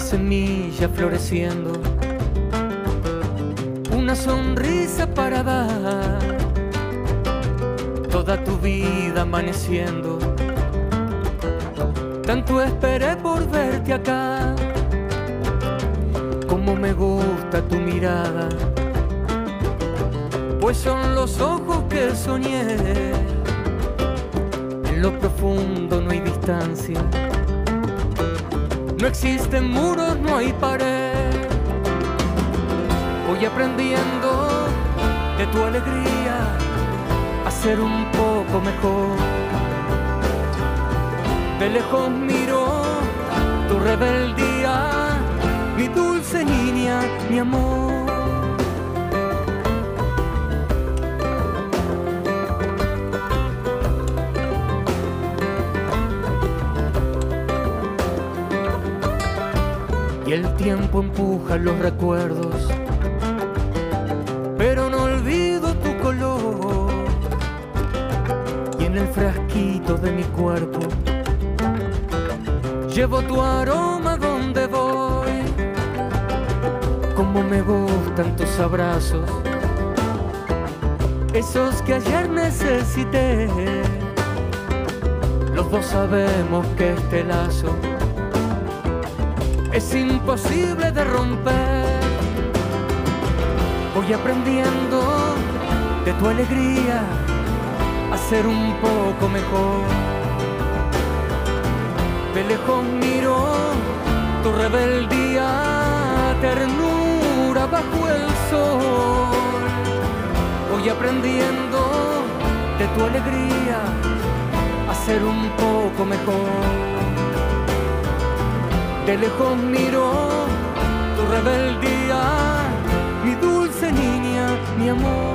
semilla floreciendo, una sonrisa para dar, toda tu vida amaneciendo. Tanto esperé por verte acá, como me gusta tu mirada, pues son los ojos que soñé. En lo profundo no hay distancia no existen muros, no hay pared. Voy aprendiendo de tu alegría a ser un poco mejor. De lejos miro tu rebeldía, mi dulce niña, mi amor. Y el tiempo empuja los recuerdos, pero no olvido tu color y en el frasquito de mi cuerpo llevo tu aroma donde voy, como me gustan tus abrazos, esos que ayer necesité, los dos sabemos que este lazo es imposible de romper. Voy aprendiendo de tu alegría a ser un poco mejor. De lejos miro tu rebeldía, ternura bajo el sol. Voy aprendiendo de tu alegría a ser un poco mejor de lejos miro tu rebeldía, mi dulce niña, mi amor.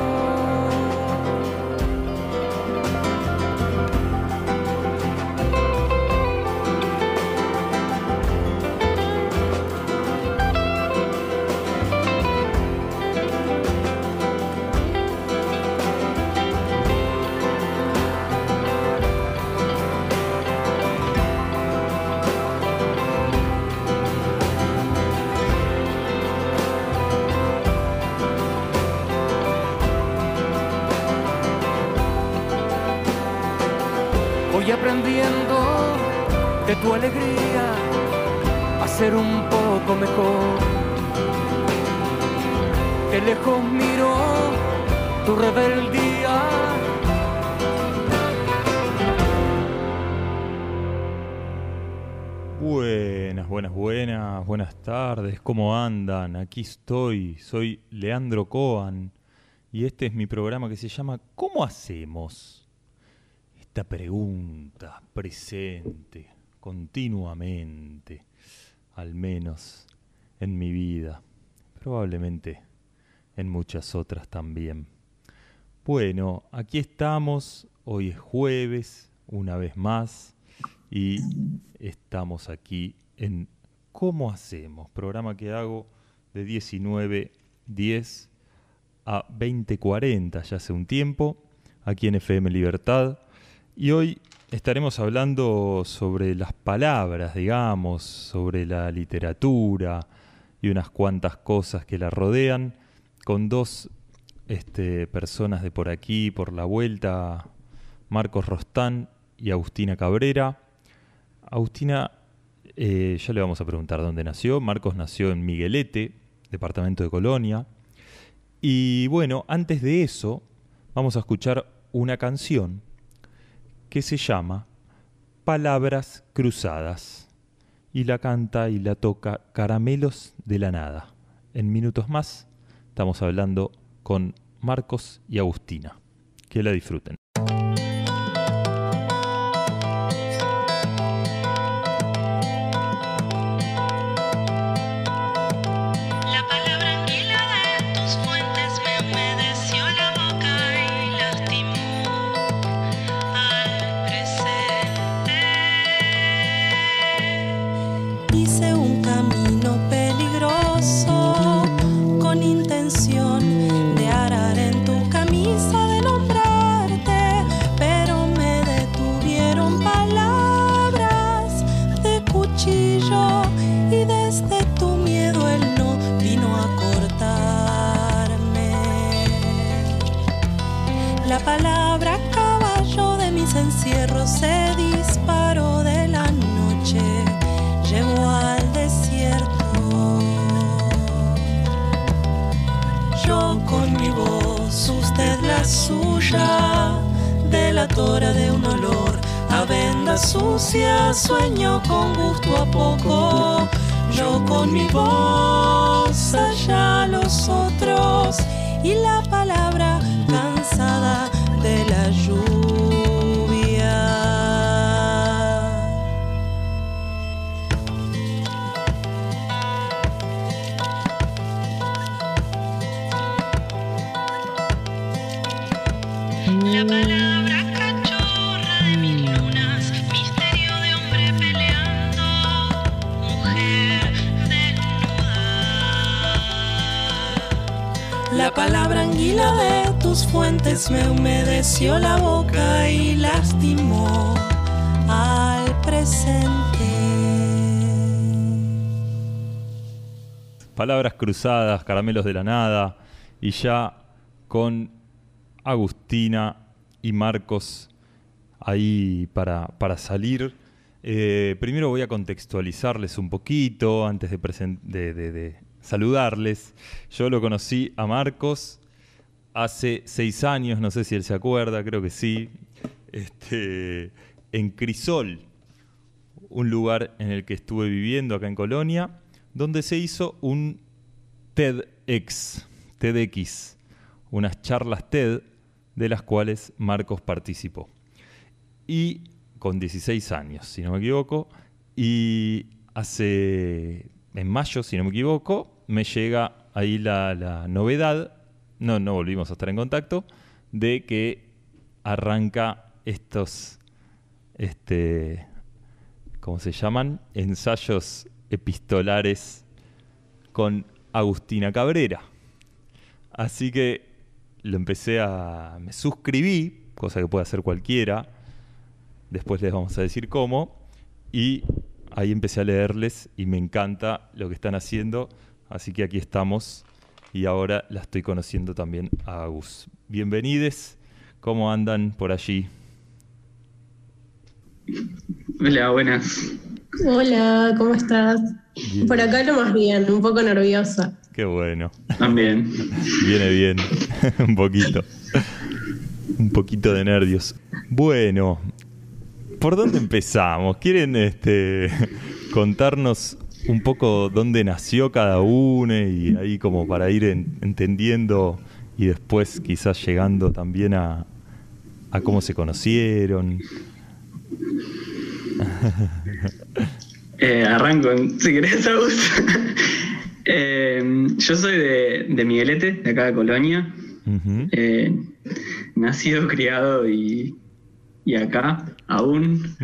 Voy aprendiendo de tu alegría a ser un poco mejor. De lejos miro tu rebeldía. Buenas, buenas, buenas, buenas tardes, ¿cómo andan? Aquí estoy, soy Leandro Coan y este es mi programa que se llama ¿Cómo hacemos? Esta pregunta presente continuamente, al menos en mi vida, probablemente en muchas otras también. Bueno, aquí estamos, hoy es jueves, una vez más, y estamos aquí en ¿Cómo hacemos? Programa que hago de 19.10 a 20.40 ya hace un tiempo, aquí en FM Libertad. Y hoy estaremos hablando sobre las palabras, digamos, sobre la literatura y unas cuantas cosas que la rodean, con dos este, personas de por aquí, por la vuelta, Marcos Rostán y Agustina Cabrera. Agustina, eh, ya le vamos a preguntar dónde nació. Marcos nació en Miguelete, departamento de Colonia. Y bueno, antes de eso, vamos a escuchar una canción que se llama Palabras Cruzadas. Y la canta y la toca Caramelos de la Nada. En minutos más estamos hablando con Marcos y Agustina. Que la disfruten. De un olor a venda sucia, sueño con gusto a poco. Yo con mi voz, allá los otros, y la palabra fuentes me humedeció la boca y lastimó al presente. Palabras cruzadas, caramelos de la nada, y ya con Agustina y Marcos ahí para, para salir. Eh, primero voy a contextualizarles un poquito antes de, de- de- de saludarles. Yo lo conocí a Marcos hace seis años, no sé si él se acuerda, creo que sí, este, en Crisol, un lugar en el que estuve viviendo acá en Colonia, donde se hizo un TEDx, TEDx, unas charlas TED de las cuales Marcos participó. Y con 16 años, si no me equivoco, y hace, en mayo, si no me equivoco, me llega ahí la, la novedad, no, no volvimos a estar en contacto, de que arranca estos, este, ¿cómo se llaman? Ensayos epistolares con Agustina Cabrera. Así que lo empecé a... me suscribí, cosa que puede hacer cualquiera, después les vamos a decir cómo, y ahí empecé a leerles y me encanta lo que están haciendo, así que aquí estamos y ahora la estoy conociendo también a Agus. Bienvenides, ¿cómo andan por allí? Hola, buenas. Hola, ¿cómo estás? Bien. Por acá lo más bien, un poco nerviosa. Qué bueno. También. Viene bien, un poquito. Un poquito de nervios. Bueno, ¿por dónde empezamos? ¿Quieren este contarnos un poco dónde nació cada uno y ahí como para ir en- entendiendo y después quizás llegando también a, a cómo se conocieron? Eh, arranco, si querés. Eh, yo soy de, de Miguelete, de acá de Colonia. Eh, nacido, criado y, y acá aún.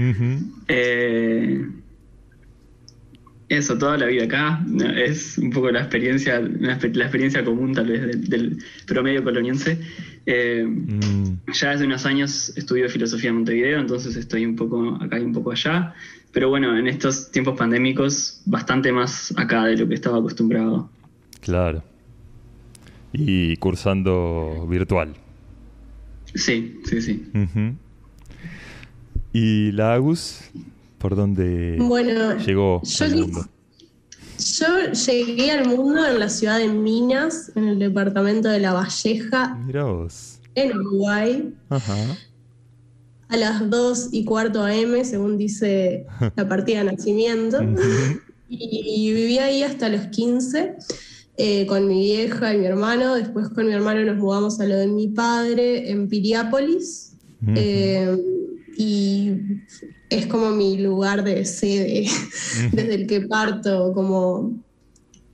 Eso, toda la vida acá. Es un poco la experiencia, la, exper- la experiencia común tal vez del, del promedio coloniense. Eh, Mm, Ya hace unos años estudio filosofía en Montevideo, entonces estoy un poco acá y un poco allá. Pero bueno, en estos tiempos pandémicos, bastante más acá de lo que estaba acostumbrado. claro. Y cursando virtual. Sí, sí, sí. ¿Y la Agus? ¿Por dónde Bueno, llegó yo, al mundo? yo llegué al mundo en la ciudad de Minas, en el departamento de La Valleja, en Uruguay, Ajá. a las 2 y cuarto AM, según dice la partida de nacimiento. Y viví ahí hasta los 15 eh, con mi vieja y mi hermano. Después con mi hermano nos mudamos a lo de mi padre en Piriápolis. Eh, y es como mi lugar de sede desde el que parto, como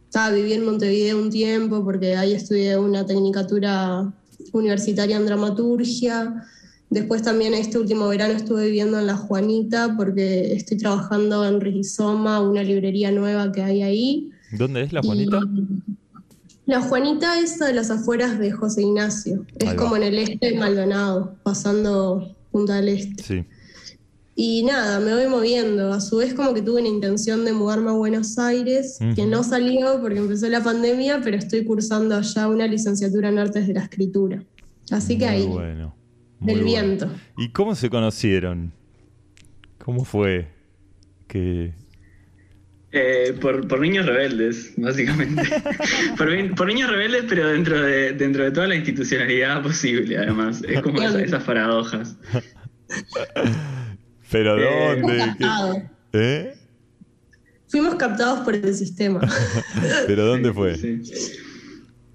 estaba viví en Montevideo un tiempo porque ahí estudié una tecnicatura universitaria en dramaturgia. Después también este último verano estuve viviendo en La Juanita porque estoy trabajando en Rizoma, una librería nueva que hay ahí. ¿Dónde es la Y- Juanita? La Juanita es a las afueras de José Ignacio. Es como en el este de Maldonado, pasando Punta del Este. Sí. Y nada, me voy moviendo. A su vez como que tuve una intención de mudarme a Buenos Aires, que no salió porque empezó la pandemia, pero estoy cursando allá una licenciatura en artes de la escritura. Así que Muy ahí, bueno. Muy del bueno. viento. ¿Y cómo se conocieron? ¿Cómo fue que Eh, por, por niños rebeldes, básicamente. por, ni- por niños rebeldes, pero dentro de, dentro de toda la institucionalidad posible, además. Es como esa- esas paradojas. ¿Pero Eh, dónde? ¿Eh? Fuimos captados por el sistema. ¿Pero dónde fue? Sí.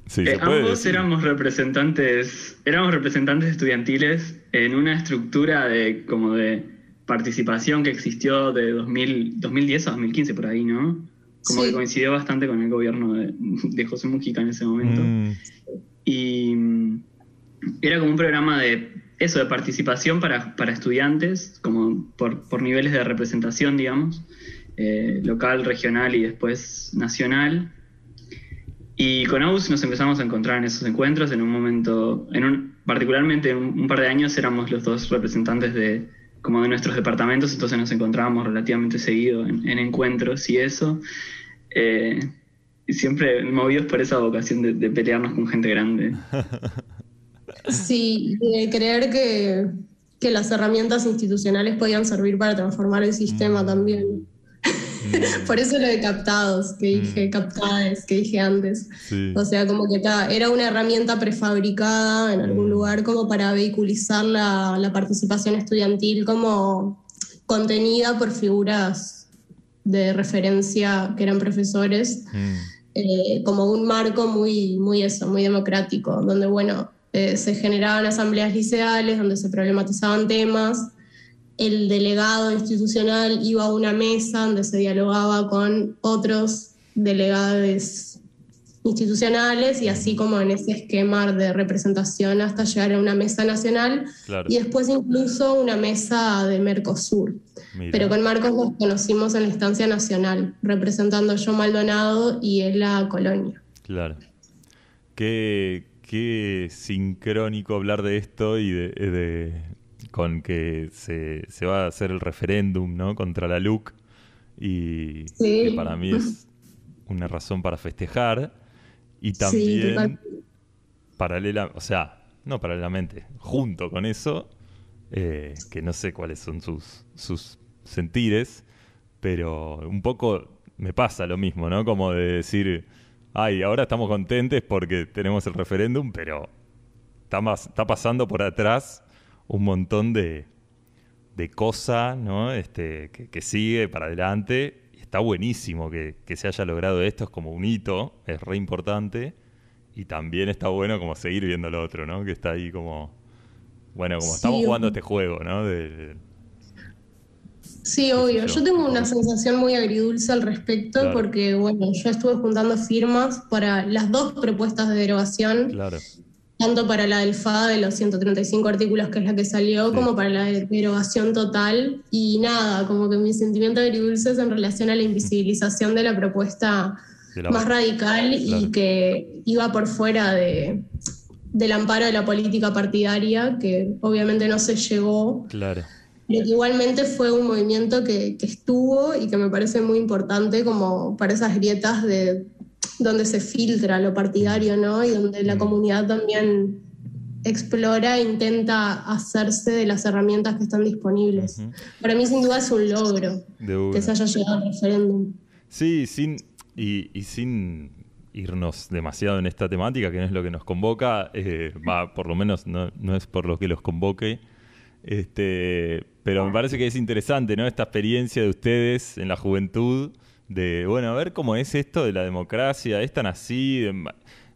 Sí, Eh, ambos decir. éramos representantes, éramos representantes estudiantiles en una estructura de como de participación que existió de 2000, 2010 a 2015 por ahí, ¿no? Como Sí. que coincidió bastante con el gobierno de, de José Mujica en ese momento. Mm, Y mm, era como un programa de eso, de participación para, para estudiantes, como por, por niveles de representación, digamos, eh, local, regional y después nacional. Y con AUS nos empezamos a encontrar en esos encuentros. En un momento, en un, particularmente en un, un par de años, éramos los dos representantes de, como de nuestros departamentos, entonces nos encontrábamos relativamente seguido en, en encuentros y eso. Eh, y siempre movidos por esa vocación de, de pelearnos con gente grande. Sí, de creer que, que las herramientas institucionales podían servir para transformar el sistema Mm. también. Por eso lo de captados, que dije, Mm. captades, que dije antes. sí. O sea, como que ta, era una herramienta prefabricada en algún Mm. lugar como para vehiculizar la, la participación estudiantil como contenida por figuras de referencia que eran profesores, Mm, eh, como un marco muy, muy eso, muy democrático, donde bueno, eh, se generaban asambleas liceales, donde se problematizaban temas, el delegado institucional iba a una mesa donde se dialogaba con otros delegados institucionales y así como en ese esquema de representación hasta llegar a una mesa nacional claro. y después incluso una mesa de Mercosur. Mira. Pero con Marcos nos conocimos en la instancia nacional, representando yo Maldonado y él la colonia. Claro. Qué, qué sincrónico hablar de esto y de, de- con que se, se va a hacer el referéndum, ¿no? Contra la LUC y Sí. que para mí es una razón para festejar y Sí, también total. paralela, o sea, no paralelamente, junto con eso, eh, que no sé cuáles son sus, sus sentires, pero un poco me pasa lo mismo, ¿no? Como de decir, ay, ahora estamos contentes porque tenemos el referéndum, pero está, más, está pasando por atrás un montón de, de cosa, ¿no? Este, que, que sigue para adelante. Está buenísimo que, que se haya logrado esto, es como un hito, es re importante. Y también está bueno como seguir viendo lo otro, ¿no? Que está ahí como... Bueno, como Sí, estamos jugando este juego, ¿no? De- de- Sí, obvio. yo. Tengo una sensación muy agridulce al respecto Claro. porque, bueno, yo estuve juntando firmas para las dos propuestas de derogación, claro. tanto para la del FAA de los 135 artículos, que es la que salió, Sí. como para la de- derogación total. Y nada, como que mi sentimiento agridulce es en relación a la invisibilización de la propuesta de la- más radical Claro. y que iba por fuera de, del amparo de la política partidaria, que obviamente no se llegó, Claro. Pero que igualmente fue un movimiento que, que estuvo y que me parece muy importante como para esas grietas de donde se filtra lo partidario, ¿no? Y donde la comunidad también explora e intenta hacerse de las herramientas que están disponibles. Para mí sin duda es un logro que se haya llegado al referéndum. Sí, sin, y, y sin irnos demasiado en esta temática, que no es lo que nos convoca, eh, va, por lo menos no, no es por lo que los convoque, este, pero me parece que es interesante, ¿no? Esta experiencia de ustedes en la juventud, de, bueno, a ver cómo es esto de la democracia, es tan así, de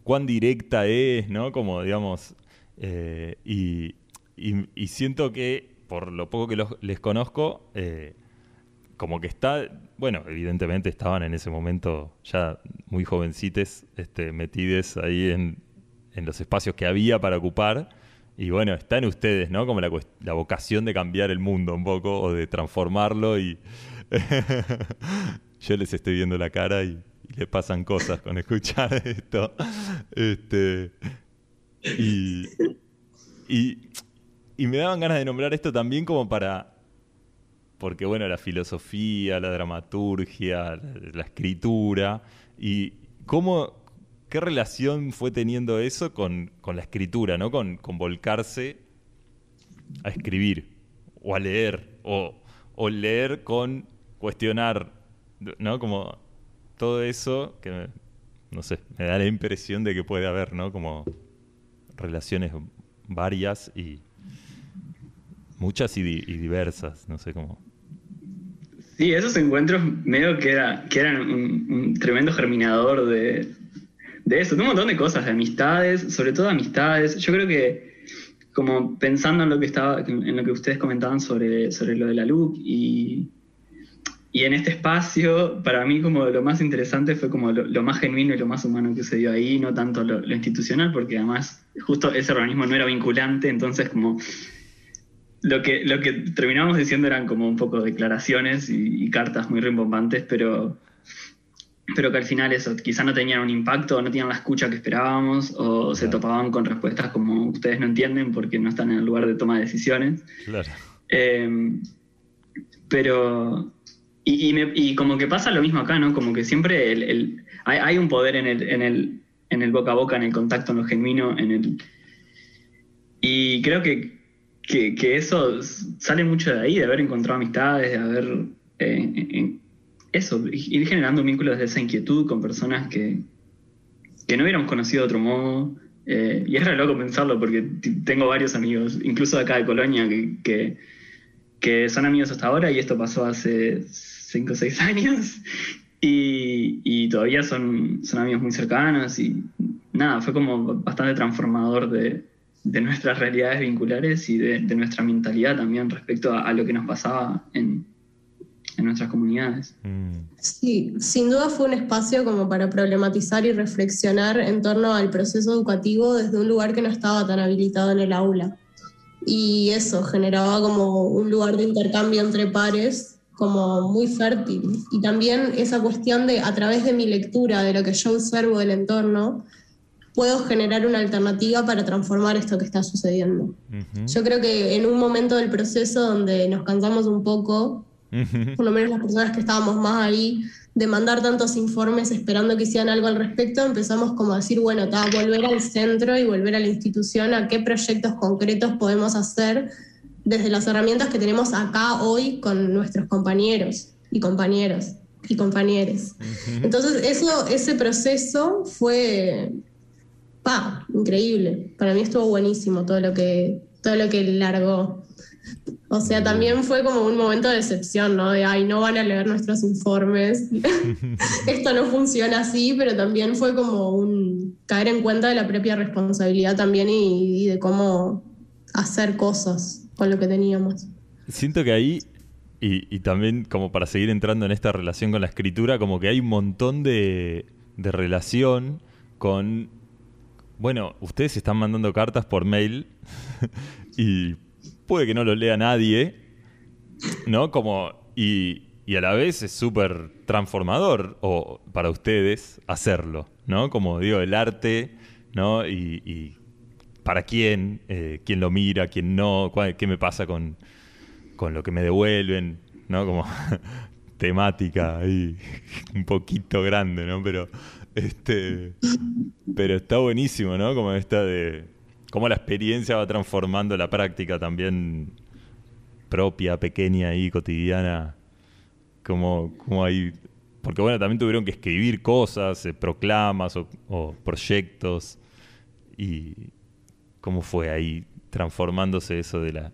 cuán directa es, ¿no? Como, digamos, eh, y, y- y siento que, por lo poco que los- les conozco, eh, como que está, bueno, evidentemente estaban en ese momento ya muy jovencites, este, metides ahí en, en los espacios que había para ocupar. Y bueno, está en ustedes, ¿no? Como la, la vocación de cambiar el mundo un poco o de transformarlo y yo les estoy viendo la cara y, y les pasan cosas con escuchar esto. Este, y, y, me daban ganas de nombrar esto también como para porque bueno, la filosofía, la dramaturgia, la escritura, y cómo, qué relación fue teniendo eso con, con la escritura, ¿no? Con, con volcarse a escribir o a leer o, o leer con cuestionar, ¿no? Como todo eso que, no sé, me da la impresión de que puede haber, ¿no? Como relaciones varias y muchas y, di- y diversas, no sé cómo. Sí, esos encuentros medio que, era, que eran un tremendo germinador de, de eso, de un montón de cosas, de amistades, sobre todo amistades. Yo creo que, como pensando en lo que estaba, en lo que ustedes comentaban sobre, sobre lo de la LUC y, y en este espacio, para mí como lo más interesante fue como lo, más genuino y lo más humano que se dio ahí, no tanto lo, institucional, porque además justo ese organismo no era vinculante, entonces como lo que, lo que terminamos diciendo eran como un poco declaraciones y cartas muy rimbombantes, pero, pero que al final eso, quizá no tenían un impacto, no tenían la escucha que esperábamos, o se topaban con respuestas como ustedes no entienden porque no están en el lugar de toma de decisiones. Claro. Eh, pero. Y, y me- y como que pasa lo mismo acá, ¿no? Como que siempre el- el- hay, hay un poder en el, en, el, en el boca a boca, en el contacto, en lo genuino, en el. Y creo que, que, que eso sale mucho de ahí, de haber encontrado amistades, de haber. eh, en- eso, ir generando vínculos de esa inquietud con personas que, que no hubiéramos conocido de otro modo. Eh, y es re loco pensarlo porque tengo varios amigos, incluso de acá de Colonia, que, que, son amigos hasta ahora y esto pasó hace 5 o 6 años y, y todavía son, son amigos muy cercanos y nada, fue como bastante transformador de, de nuestras realidades vinculares y de, de nuestra mentalidad también respecto a, a lo que nos pasaba en, en nuestras comunidades. Mm, Sí, sin duda fue un espacio como para problematizar y reflexionar en torno al proceso educativo desde un lugar que no estaba tan habilitado en el aula. Y eso generaba como un lugar de intercambio entre pares como muy fértil. Y también esa cuestión de, a través de mi lectura, de lo que yo observo del entorno, puedo generar una alternativa para transformar esto que está sucediendo. ujú, Yo creo que en un momento del proceso donde nos cansamos un poco, por lo menos las personas que estábamos más ahí, de mandar tantos informes esperando que hicieran algo al respecto, empezamos como a decir, bueno, ta, volver al centro y volver a la institución, a qué proyectos concretos podemos hacer desde las herramientas que tenemos acá hoy con nuestros compañeros y compañeros y compañeros. Entonces, eso, ese proceso fue, pa, increíble. Para mí estuvo buenísimo todo lo que, todo lo que largó. O sea, también fue como un momento de decepción, ¿no? De, ay, no van a leer nuestros informes. Esto no funciona así, pero también fue como un caer en cuenta de la propia responsabilidad también y, y de cómo hacer cosas con lo que teníamos. Siento que ahí, y, y también como para seguir entrando en esta relación con la escritura, como que hay un montón de, de relación con... Bueno, ustedes están mandando cartas por mail y puede que no lo lea nadie, ¿no? Como, y, y a la vez es súper transformador o, para ustedes hacerlo, ¿no? Como digo, el arte, ¿no? Y, y para quién, eh, quién lo mira, quién no, qué me pasa con, con lo que me devuelven, ¿no? Como temática ahí un poquito grande, ¿no? Pero este pero está buenísimo, ¿no? Como esta de cómo la experiencia va transformando la práctica también propia, pequeña y cotidiana. Como, como hay porque bueno, también tuvieron que escribir cosas, eh, proclamas o, proyectos y cómo fue ahí transformándose eso de la,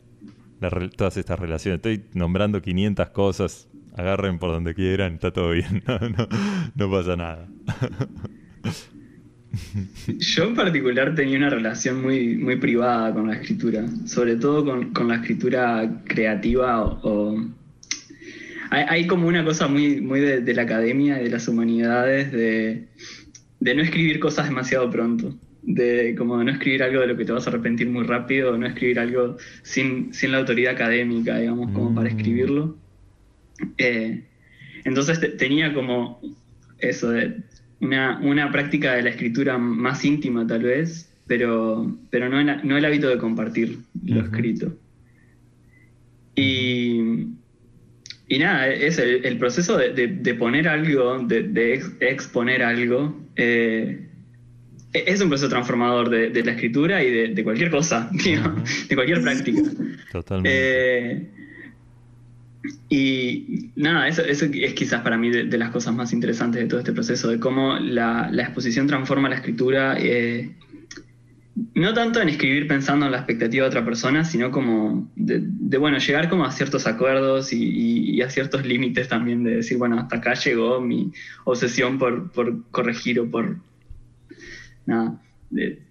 todas estas relaciones. Estoy nombrando 500 cosas, agarren por donde quieran, está todo bien, no pasa nada. Yo en particular tenía una relación muy, muy privada con la escritura, sobre todo con, con la escritura creativa o... o- Hay, hay como una cosa muy, muy de, de la academia y de las humanidades de, de no escribir cosas demasiado pronto, de como no escribir algo de lo que te vas a arrepentir muy rápido, no escribir algo sin, sin la autoridad académica, digamos, como para Mm. escribirlo. Eh, entonces te- tenía como eso de una, una práctica de la escritura más íntima tal vez, pero, pero no, el, no el hábito de compartir lo escrito. Y, y nada, es el, el proceso de, de- de poner algo, de, de ex- exponer algo, eh, e- es un proceso transformador de, la escritura y de, cualquier cosa, digamos, de cualquier práctica. Totalmente. Eh, y nada, eso, es quizás para mí de, de las cosas más interesantes de todo este proceso, de cómo la, la exposición transforma la escritura, eh, no tanto en escribir pensando en la expectativa de otra persona, sino como de, bueno, llegar como a ciertos acuerdos y, y- a ciertos límites también, de decir, bueno, hasta acá llegó mi obsesión por, por corregir o por... Nada,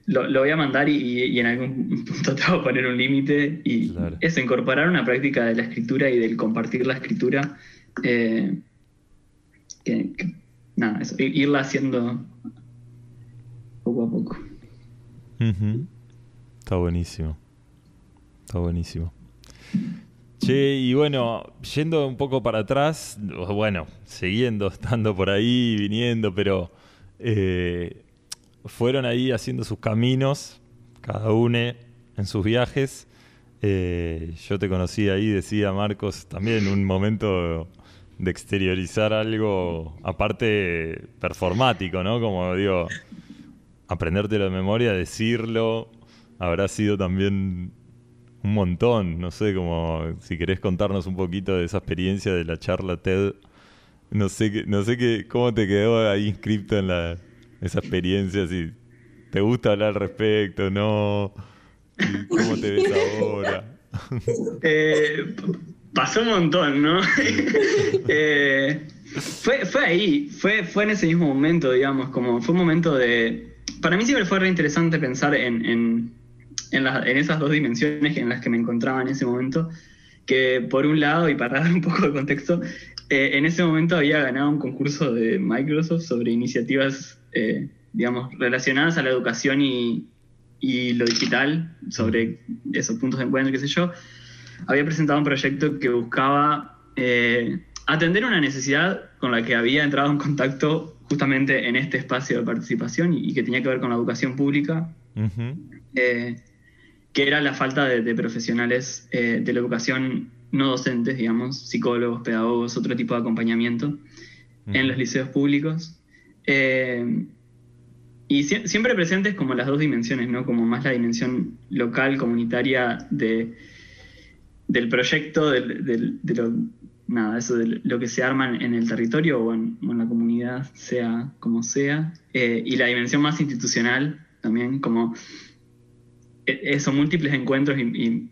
lo, lo voy a mandar y, y en algún punto te voy a poner un límite y Claro. eso, incorporar una práctica de la escritura y del compartir la escritura, eh, que, que- nada, eso, irla haciendo poco a poco. Está buenísimo. Está buenísimo. Che, y bueno, yendo un poco para atrás, bueno, siguiendo, estando por ahí, viniendo, pero eh, fueron ahí haciendo sus caminos, cada uno en sus viajes. Eh, yo te conocí ahí, decía Marcos, también un momento de exteriorizar algo, aparte performático, ¿no? Como digo, aprendértelo de memoria, decirlo, habrá sido también un montón. No sé, como si querés contarnos un poquito de esa experiencia de la charla TED. No sé, no sé qué, cómo te quedó ahí inscripto en la, esa experiencia, si te gusta hablar al respecto, no, cómo te ves ahora. Eh, pasó un montón, ¿no? Eh, fue, fue ahí, fue, fue en ese mismo momento, digamos, como fue un momento de... Para mí siempre fue re interesante pensar en, en, en esas dos dimensiones en las que me encontraba en ese momento, que por un lado, y para dar un poco de contexto, eh, en ese momento había ganado un concurso de Microsoft sobre iniciativas, eh, digamos, relacionadas a la educación y, y lo digital, sobre esos puntos de encuentro, qué sé yo había presentado un proyecto que buscaba eh, atender una necesidad con la que había entrado en contacto justamente en este espacio de participación y, y que tenía que ver con la educación pública, eh, que era la falta de, de profesionales eh, de la educación no docentes, digamos, psicólogos, pedagogos, otro tipo de acompañamiento en los liceos públicos. Eh, y sie- siempre presentes como las dos dimensiones, ¿no? Como más la dimensión local, comunitaria de, del proyecto, del- del- de lo, nada, eso de lo que se arma en, el territorio o en, la comunidad, sea como sea. Eh, y la dimensión más institucional también, como e- eso, múltiples encuentros y,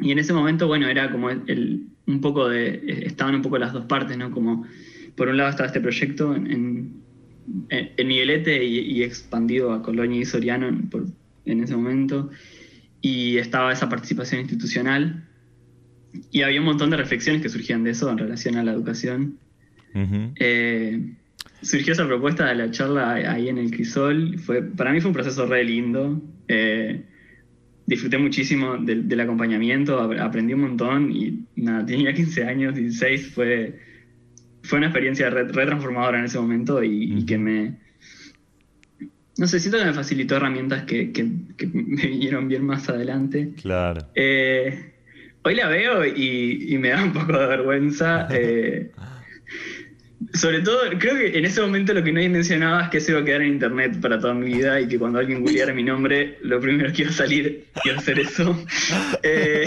y, en ese momento, bueno, era como el, un poco de, estaban un poco las dos partes, ¿no? Como por un lado estaba este proyecto en, en, en Miguelete y, y expandido a Colonia y Soriano en, por- en ese momento, y estaba esa participación institucional, y había un montón de reflexiones que surgían de eso en relación a la educación. Eh, surgió esa propuesta de la charla ahí en el Crisol. Fue, para mí fue un proceso re lindo. Eh, disfruté muchísimo del, del acompañamiento, ap- aprendí un montón y nada, tenía 15 años, 16, fue, fue una experiencia re, re transformadora en ese momento y, y que me... No sé, siento que me facilitó herramientas que, que- que me vinieron bien más adelante. Claro. Eh, hoy la veo y, y me da un poco de vergüenza. eh, sobre todo, creo que en ese momento lo que nadie mencionaba es que se iba a quedar en internet para toda mi vida y que cuando alguien googleara mi nombre, lo primero que iba a salir iba a ser eso. Eh.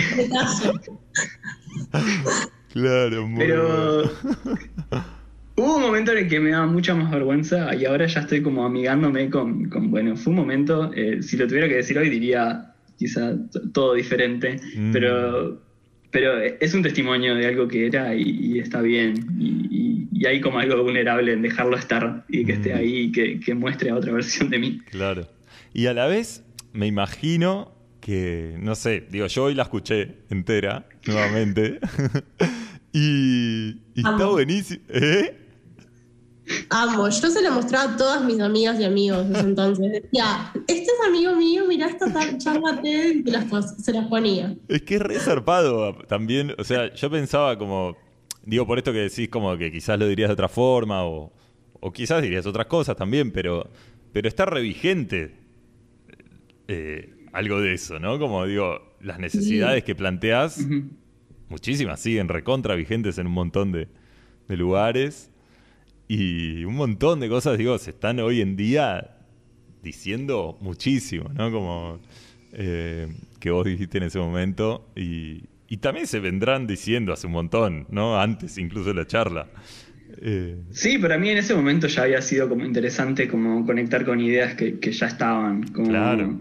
Claro, muy pero hubo un momento en el que me daba mucha más vergüenza y ahora ya estoy como amigándome con, con bueno, fue un momento, eh, si lo tuviera que decir hoy diría quizá todo diferente, Mm. pero, pero es un testimonio de algo que era y, y está bien y, y- y hay como algo vulnerable en dejarlo estar y que esté Mm. ahí y que, que muestre a otra versión de mí. Claro. Y a la vez, me imagino que, no sé, digo, yo hoy la escuché entera, nuevamente. y, y está buenísimo. ¿Eh? Amo, yo se lo mostraba a todas mis amigas y amigos desde entonces. Decía, este es amigo mío, mirá esta tal charla TED", y se las, se las ponía. Es que es re zarpado también. O sea, yo pensaba como, digo, por esto que decís como que quizás lo dirías de otra forma o, o quizás dirías otras cosas también, pero, pero está re vigente eh, algo de eso, ¿no? Como digo, las necesidades que planteás, Ujú. Muchísimas siguen recontra vigentes en un montón de, de lugares y un montón de cosas, digo, se están hoy en día diciendo muchísimo, ¿no? Como eh, que vos dijiste en ese momento y, y también se vendrán diciendo hace un montón, ¿no? Antes incluso de la charla. Eh, sí, pero a mí en ese momento ya había sido como interesante como conectar con ideas que, que ya estaban. Como, Claro.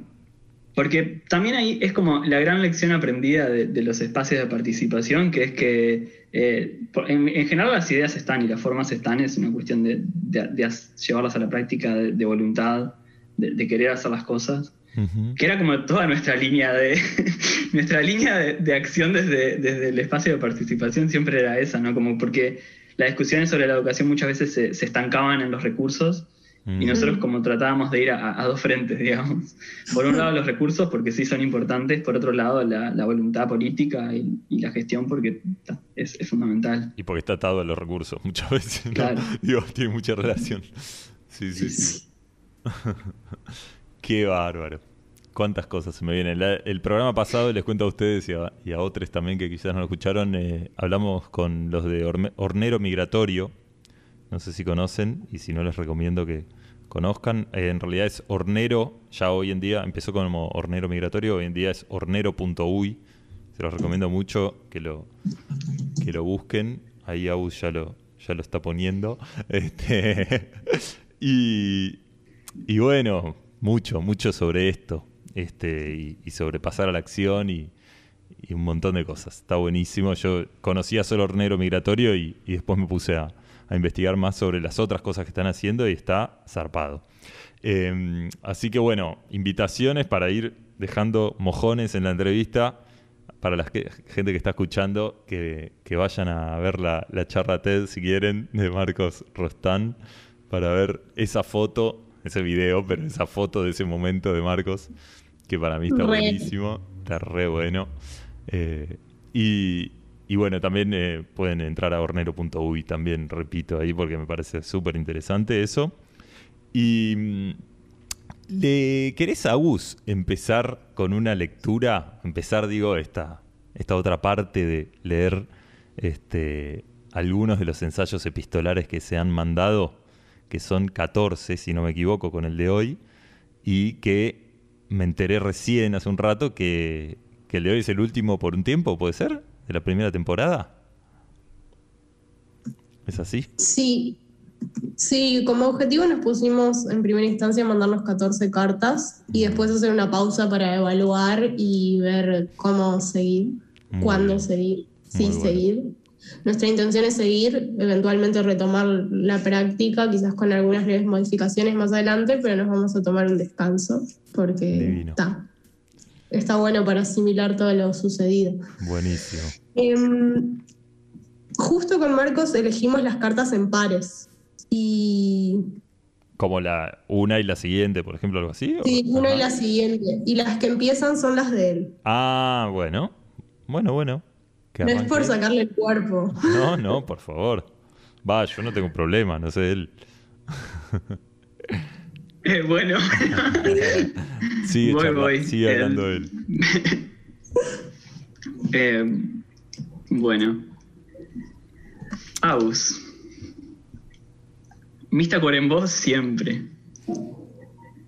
Porque también ahí es como la gran lección aprendida de, de los espacios de participación, que es que eh, en, en general las ideas están y las formas están, es una cuestión de, de- de as- llevarlas a la práctica, de, voluntad, de, querer hacer las cosas. Que era como toda nuestra línea de nuestra línea de, de acción desde, desde el espacio de participación siempre era esa, ¿no? Como porque las discusiones sobre la educación muchas veces se, se estancaban en los recursos y Mm. nosotros como tratábamos de ir a, a dos frentes, digamos. Por un lado los recursos porque sí son importantes, por otro lado la, la voluntad política y, y la gestión porque es, es fundamental. Y porque está atado a los recursos muchas veces. ¿no? Claro. Digo, tiene mucha relación. Sí, sí, sí. Qué bárbaro. Cuántas cosas se me vienen. La- el programa pasado, les cuento a ustedes y a, y a otros también que quizás no lo escucharon, eh, hablamos con los de Hornero Migratorio. No sé si conocen y si no les recomiendo que conozcan. Eh, en realidad es Hornero, ya hoy en día empezó como Hornero Migratorio, hoy en día es hornero.uy. Se los recomiendo mucho que lo, que lo busquen. Ahí Agus ya lo, ya lo está poniendo. Este, y, y bueno, mucho, mucho sobre esto. Este, y, sobre pasar a la acción y, y un montón de cosas. Está buenísimo. Yo conocía solo Hornero Migratorio y, y después me puse a, a investigar más sobre las otras cosas que están haciendo y está zarpado. Eh, así que bueno, invitaciones para ir dejando mojones en la entrevista para la que- gente que está escuchando, que, que vayan a ver la, la charla TED si quieren de Marcos Rostán para ver esa foto, ese video, pero esa foto de ese momento de Marcos, que para mí está buenísimo, está re bueno. Eh, y, y bueno, también eh, pueden entrar a hornero.uy, también repito ahí porque me parece súper interesante eso. Y mm, ¿le querés a Gus empezar con una lectura? Empezar, digo, esta, esta otra parte de leer este, algunos de los ensayos epistolares que se han mandado, que son 14, si no me equivoco, con el de hoy, y que me enteré recién hace un rato que, que el de hoy es el último por un tiempo, ¿puede ser? ¿De la primera temporada? ¿Es así? Sí, sí, como objetivo nos pusimos en primera instancia mandarnos 14 cartas y después hacer una pausa para evaluar y ver cómo seguir, Muy cuándo seguir, sí bueno. seguir. Nuestra intención es seguir, eventualmente retomar la práctica, quizás con algunas leves modificaciones más adelante, pero nos vamos a tomar un descanso porque está, está bueno para asimilar todo lo sucedido. Buenísimo. Em, justo con Marcos elegimos las cartas en pares. Y Como la una y la siguiente, por ejemplo, algo así. ¿o? sí, una y la siguiente. Y las que empiezan son las de él. Ah, bueno. Bueno, bueno. No es por sacarle el cuerpo. No, no, por favor. Va, yo no tengo problema, no sé él. Eh, bueno, Sigue, Voy, charla- voy. sigue Eh, hablando él. Eh, bueno. Aus. Mista en vos siempre.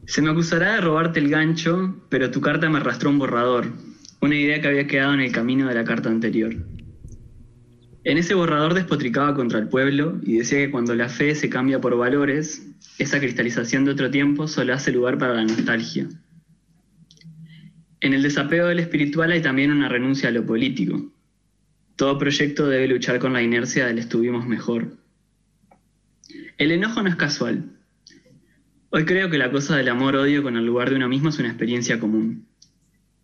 Se me acusará de robarte el gancho, pero tu carta me arrastró un borrador, una idea que había quedado en el camino de la carta anterior. En ese borrador despotricaba contra el pueblo y decía que cuando la fe se cambia por valores, esa cristalización de otro tiempo solo hace lugar para la nostalgia. En el desapego del espiritual hay también una renuncia a lo político. Todo proyecto debe luchar con la inercia del estuvimos mejor. El enojo no es casual. Hoy creo que la cosa del amor-odio con el lugar de uno mismo es una experiencia común.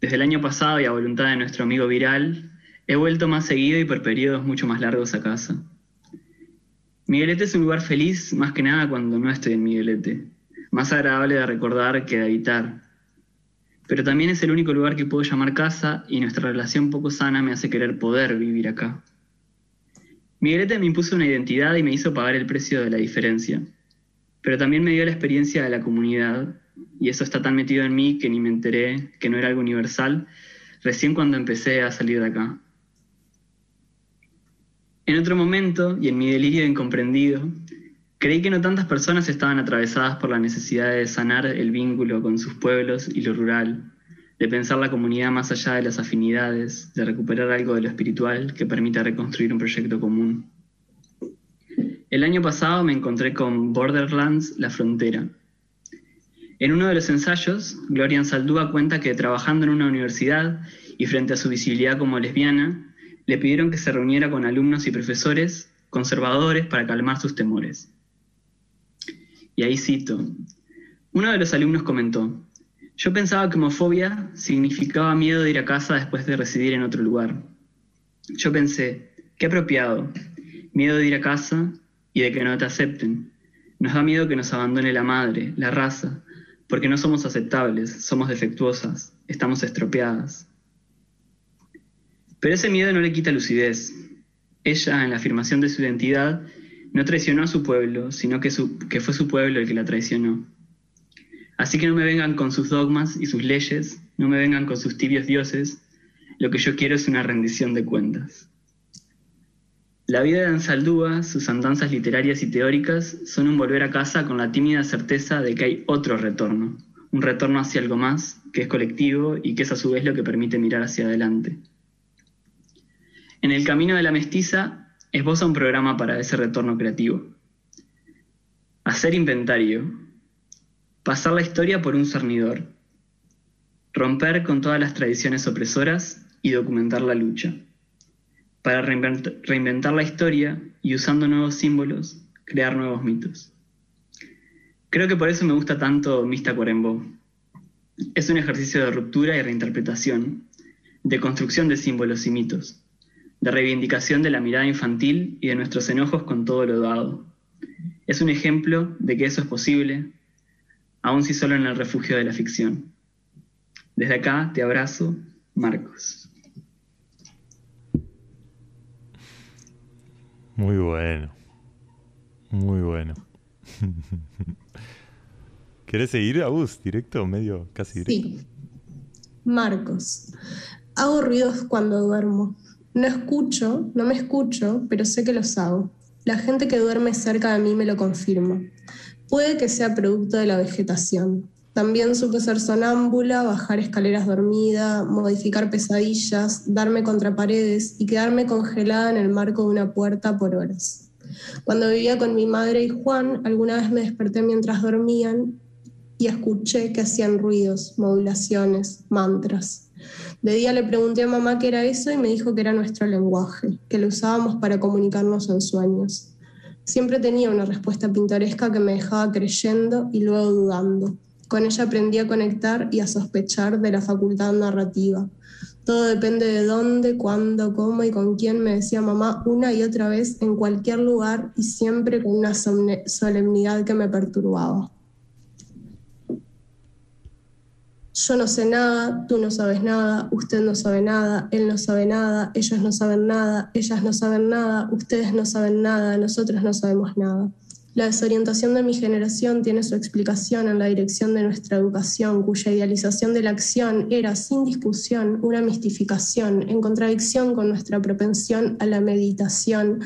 Desde el año pasado y a voluntad de nuestro amigo Viral, he vuelto más seguido y por periodos mucho más largos a casa. Miguelete es un lugar feliz más que nada cuando no estoy en Miguelete. Más agradable de recordar que de habitar. Pero también es el único lugar que puedo llamar casa y nuestra relación poco sana me hace querer poder vivir acá. Miguelete me impuso una identidad y me hizo pagar el precio de la diferencia. Pero también me dio la experiencia de la comunidad, y eso está tan metido en mí que ni me enteré que no era algo universal recién cuando empecé a salir de acá. En otro momento, y en mi delirio de incomprendido, Creí que no tantas personas estaban atravesadas por la necesidad de sanar el vínculo con sus pueblos y lo rural, de pensar la comunidad más allá de las afinidades, de recuperar algo de lo espiritual que permita reconstruir un proyecto común. El año pasado me encontré con Borderlands La Frontera. En uno de los ensayos, Gloria Ansaldúa cuenta que trabajando en una universidad y frente a su visibilidad como lesbiana, le pidieron que se reuniera con alumnos y profesores conservadores para calmar sus temores. Y ahí cito. Uno de los alumnos comentó, yo pensaba que homofobia significaba miedo de ir a casa después de residir en otro lugar. Yo pensé, qué apropiado, miedo de ir a casa y de que no te acepten. Nos da miedo que nos abandone la madre, la raza, porque no somos aceptables, somos defectuosas, estamos estropeadas. Pero ese miedo no le quita lucidez. Ella, en la afirmación de su identidad, no traicionó a su pueblo, sino que, que fue su pueblo el que la traicionó. Así que no me vengan con sus dogmas y sus leyes, no me vengan con sus tibios dioses, lo que yo quiero es una rendición de cuentas. La vida de Ansaldúa, sus andanzas literarias y teóricas, son un volver a casa con la tímida certeza de que hay otro retorno, un retorno hacia algo más, que es colectivo y que es a su vez lo que permite mirar hacia adelante. En el camino de la mestiza esboza un programa para ese retorno creativo. Hacer inventario. Pasar la historia por un cernidor. Romper con todas las tradiciones opresoras y documentar la lucha. Para reinventar la historia y usando nuevos símbolos, crear nuevos mitos. Creo que por eso me gusta tanto Mista Cuarembó. Es un ejercicio de ruptura y reinterpretación, de construcción de símbolos y mitos de reivindicación de la mirada infantil y de nuestros enojos con todo lo dado. Es un ejemplo de que eso es posible, aun si solo en el refugio de la ficción. Desde acá te abrazo, Marcos. Muy bueno. Muy bueno. ¿Querés seguir a bus directo, medio casi directo? Sí. Marcos. Hago ruidos cuando duermo. No escucho, no me escucho, pero sé que los hago. La gente que duerme cerca de mí me lo confirma. Puede que sea producto de la vegetación. También supe ser sonámbula, bajar escaleras dormida, modificar pesadillas, darme contra paredes y quedarme congelada en el marco de una puerta por horas. Cuando vivía con mi madre y Juan, alguna vez me desperté mientras dormían y escuché que hacían ruidos, modulaciones, mantras. De día le pregunté a mamá qué era eso y me dijo que era nuestro lenguaje, que lo usábamos para comunicarnos en sueños. Siempre tenía una respuesta pintoresca que me dejaba creyendo y luego dudando. Con ella aprendí a conectar y a sospechar de la facultad narrativa. Todo depende de dónde, cuándo, cómo y con quién, me decía mamá una y otra vez en cualquier lugar y siempre con una solemnidad que me perturbaba. Yo no sé nada, tú no sabes nada, usted no sabe nada, él no sabe nada, ellos no saben nada, ellas no saben nada, ustedes no saben nada, nosotros no sabemos nada. La desorientación de mi generación tiene su explicación en la dirección de nuestra educación, cuya idealización de la acción era, sin discusión, una mistificación, en contradicción con nuestra propensión a la meditación,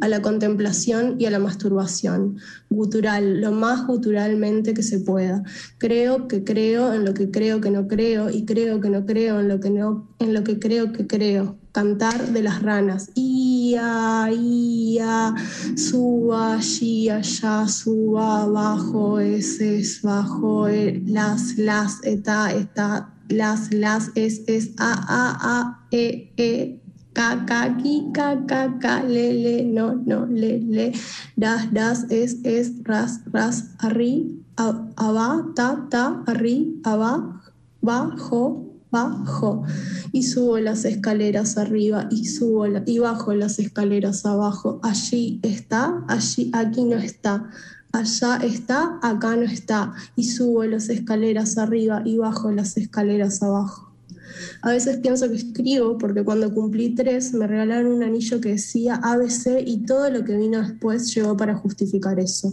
a la contemplación y a la masturbación. Gutural, lo más guturalmente que se pueda. Creo que creo en lo que creo que no creo y creo que no creo en lo que, no, en lo que creo que creo cantar de las ranas. Ia, ia, suba, allí, allá, suba, bajo, ese es, bajo, e, las, las, eta, eta, las, las, es, es, a, a, a, e, e, ka, ki, ka, le, le, no, no, le, le, das, das, es, es, ras, ras, arri, aba, ta, ta, arri, aba, bajo, bajo y subo las escaleras arriba y subo y bajo las escaleras abajo. Allí está, allí, aquí no está. Allá está, acá no está. Y subo las escaleras arriba y bajo las escaleras abajo. A veces pienso que escribo porque cuando cumplí tres me regalaron un anillo que decía ABC y todo lo que vino después llegó para justificar eso.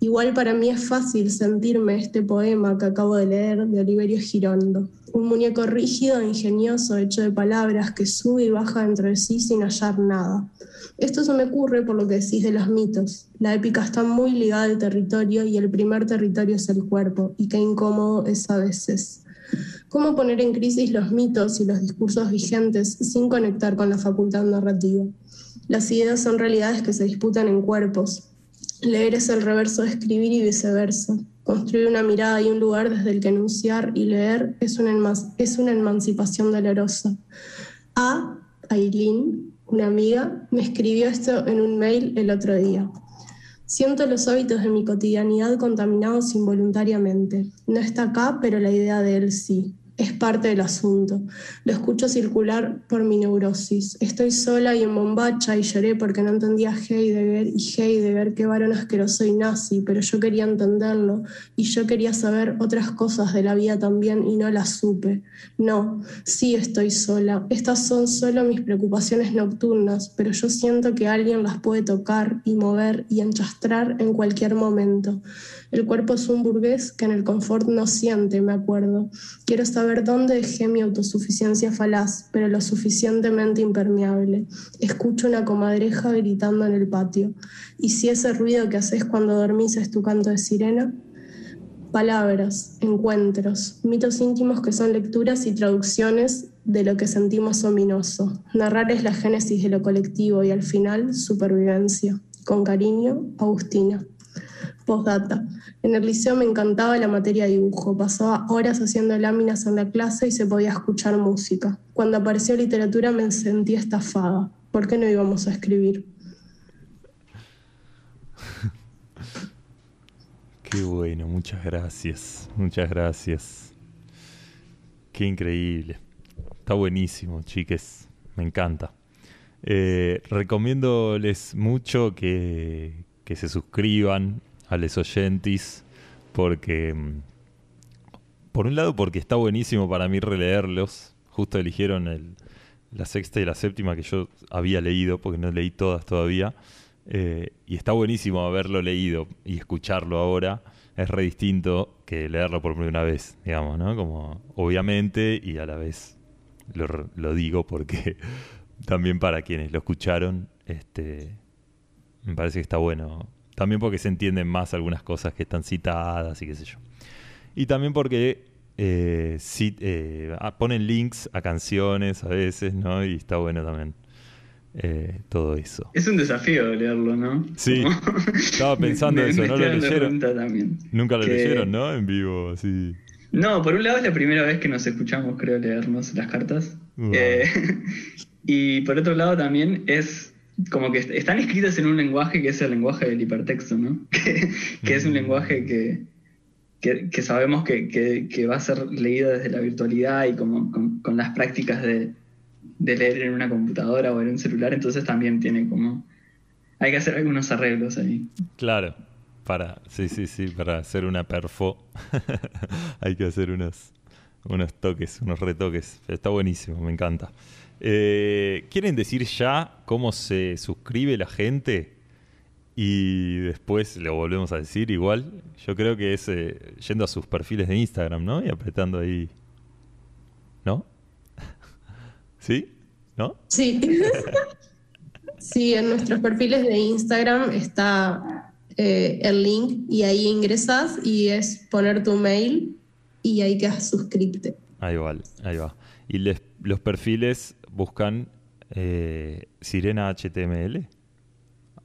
Igual para mí es fácil sentirme este poema que acabo de leer de Oliverio Girondo. Un muñeco rígido e ingenioso hecho de palabras que sube y baja dentro de sí sin hallar nada. Esto se me ocurre por lo que decís de los mitos. La épica está muy ligada al territorio y el primer territorio es el cuerpo, y qué incómodo es a veces. ¿Cómo poner en crisis los mitos y los discursos vigentes sin conectar con la facultad narrativa? Las ideas son realidades que se disputan en cuerpos. Leer es el reverso de escribir y viceversa. Construir una mirada y un lugar desde el que enunciar y leer es una, emancipación dolorosa. A. Aileen, una amiga, me escribió esto en un mail el otro día. Siento los hábitos de mi cotidianidad contaminados involuntariamente. No está acá, pero la idea de él sí es parte del asunto. Lo escucho circular por mi neurosis. Estoy sola y en bombacha y lloré porque no entendía Heidegger y Heidegger qué varón asqueroso y nazi, pero yo quería entenderlo y yo quería saber otras cosas de la vida también y no las supe. No, sí estoy sola. Estas son solo mis preocupaciones nocturnas, pero yo siento que alguien las puede tocar y mover y enchastrar en cualquier momento. El cuerpo es un burgués que en el confort no siente, me acuerdo. Quiero saber dónde dejé mi autosuficiencia falaz, pero lo suficientemente impermeable. Escucho una comadreja gritando en el patio. ¿Y si ese ruido que haces cuando dormís es tu canto de sirena? Palabras, encuentros, mitos íntimos que son lecturas y traducciones de lo que sentimos ominoso. Narrar es la génesis de lo colectivo y al final supervivencia. Con cariño, Agustina. Postdata. En el liceo me encantaba la materia de dibujo. Pasaba horas haciendo láminas en la clase y se podía escuchar música. Cuando apareció literatura me sentí estafada. ¿Por qué no íbamos a escribir? Qué bueno, muchas gracias. Muchas gracias. Qué increíble. Está buenísimo, chiques. Me encanta. Eh, recomiéndoles mucho que, que se suscriban a los oyentes porque mm, por un lado porque está buenísimo para mí releerlos. Justo eligieron el, la sexta y la séptima que yo había leído porque no leí todas todavía. Eh, y está buenísimo haberlo leído y escucharlo ahora. Es re distinto que leerlo por primera vez digamos no como obviamente y a la vez lo, lo digo porque también para quienes lo escucharon este me parece que está bueno también porque se entienden más algunas cosas que están citadas y qué sé yo. Y también porque eh, eh ah, ponen links a canciones a veces, ¿no? Y está bueno también eh, todo eso. Es un desafío leerlo, ¿no? Sí, estaba pensando eso, ¿no lo leyeron? Nunca lo leyeron, ¿no? En vivo, sí. No, por un lado es la primera vez que nos escuchamos, creo, leernos las cartas. Y por otro lado también es como que están escritas en un lenguaje que es el lenguaje del hipertexto, ¿no? que, es un lenguaje que, que, sabemos que, va a ser leído desde la virtualidad y como con, las prácticas de, leer en una computadora o en un celular, entonces también tiene como... Hay que hacer algunos arreglos ahí. Claro, para, sí, sí, sí, para hacer una perfo hay que hacer unos, unos toques, unos retoques. Está buenísimo, me encanta. Eh, ¿Quieren decir ya cómo se suscribe la gente? Y después lo volvemos a decir igual. Yo creo que es eh, yendo a sus perfiles de Instagram, ¿no? Y apretando ahí. ¿No? ¿Sí? ¿No? Sí. sí, en nuestros perfiles de Instagram está eh, el link y ahí ingresas y es poner tu mail y ahí quedas suscrito. Ahí va, ahí va. Y los perfiles buscan eh, Sirena HTML.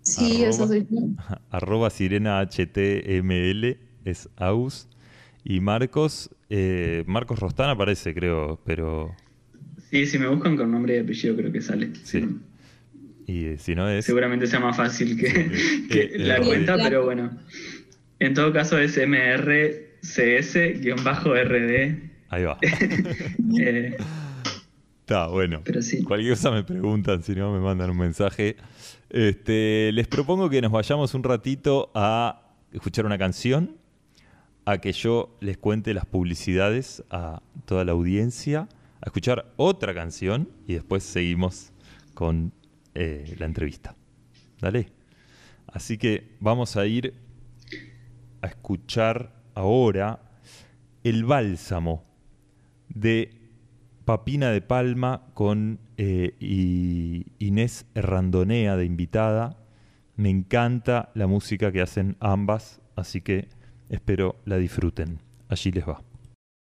Sí, eso soy yo. Arroba Sirena HTML es aus. Y Marcos, eh, Marcos Rostán aparece, creo, pero. Sí, si me buscan con nombre y apellido, creo que sale. Sí. Y eh, si no es. Seguramente sea más fácil que, la cuenta, pero bueno. En todo caso es MRCS-RD. Ahí va. Está bueno. Cualquier cosa me preguntan, si no me mandan un mensaje. Este, les propongo que nos vayamos un ratito a escuchar una canción, a que yo les cuente las publicidades a toda la audiencia, a escuchar otra canción y después seguimos con eh, la entrevista. Dale. Así que vamos a ir a escuchar ahora El Bálsamo de Papina de Palma con eh, y Inés Errandonea de invitada. Me encanta la música que hacen ambas, así que espero la disfruten. Allí les va.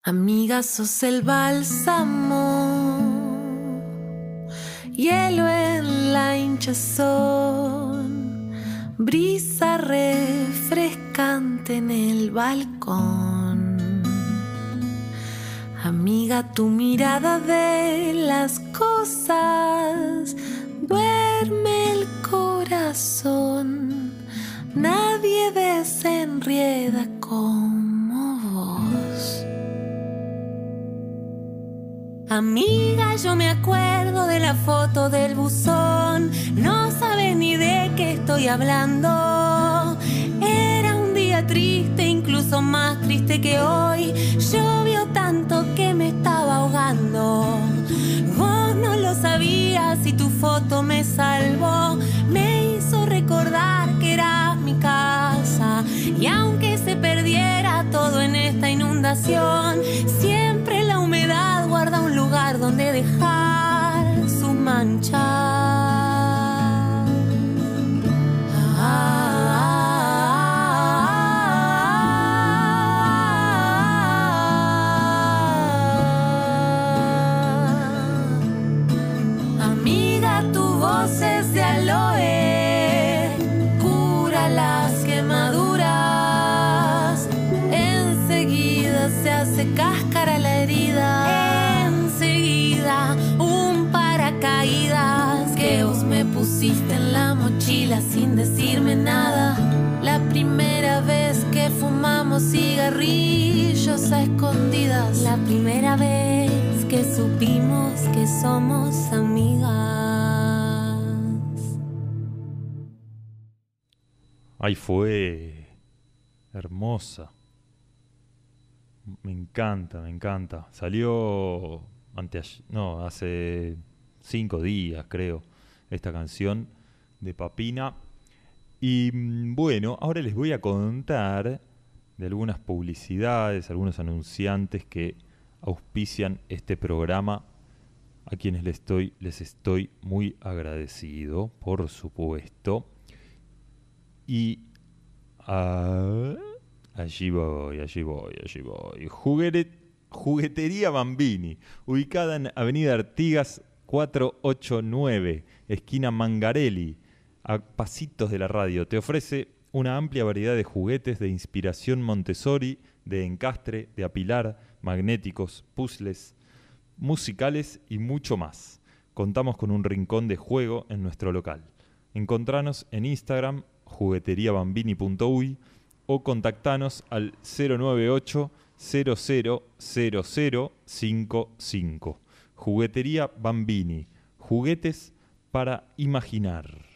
Amiga, sos el bálsamo, hielo en la hinchazón, brisa refrescante en el balcón. Amiga, tu mirada de las cosas duerme el corazón. Nadie desenrieda como vos. Amiga, yo me acuerdo de la foto del buzón. No sabes ni de qué estoy hablando. Triste, incluso más triste que hoy. Llovió tanto que me estaba ahogando. Vos no lo sabías y tu foto me salvó. Me hizo recordar que era mi casa. Y aunque se perdiera todo en esta inundación, siempre la humedad guarda un lugar donde dejar su mancha. Fumamos cigarrillos a escondidas. La primera vez que supimos que somos amigas. Ay, fue hermosa. Me encanta, me encanta. Salió antes, no, hace cinco días, creo, esta canción de Papina. Y mm, bueno, ahora les voy a contar de algunas publicidades, algunos anunciantes que auspician este programa, a quienes les estoy, les estoy muy agradecido, por supuesto. Y ah, allí voy, allí voy, allí voy. Juguete- Juguetería Bambini, ubicada en Avenida Artigas 489, esquina Mangarelli, a pasitos de la radio. Te ofrece una amplia variedad de juguetes de inspiración Montessori, de encastre, de apilar, magnéticos, puzzles, musicales y mucho más. Contamos con un rincón de juego en nuestro local. Encontranos en Instagram jugueteriabambini.uy o contactanos al 098 000055. Juguetería Bambini. Juguetes para imaginar.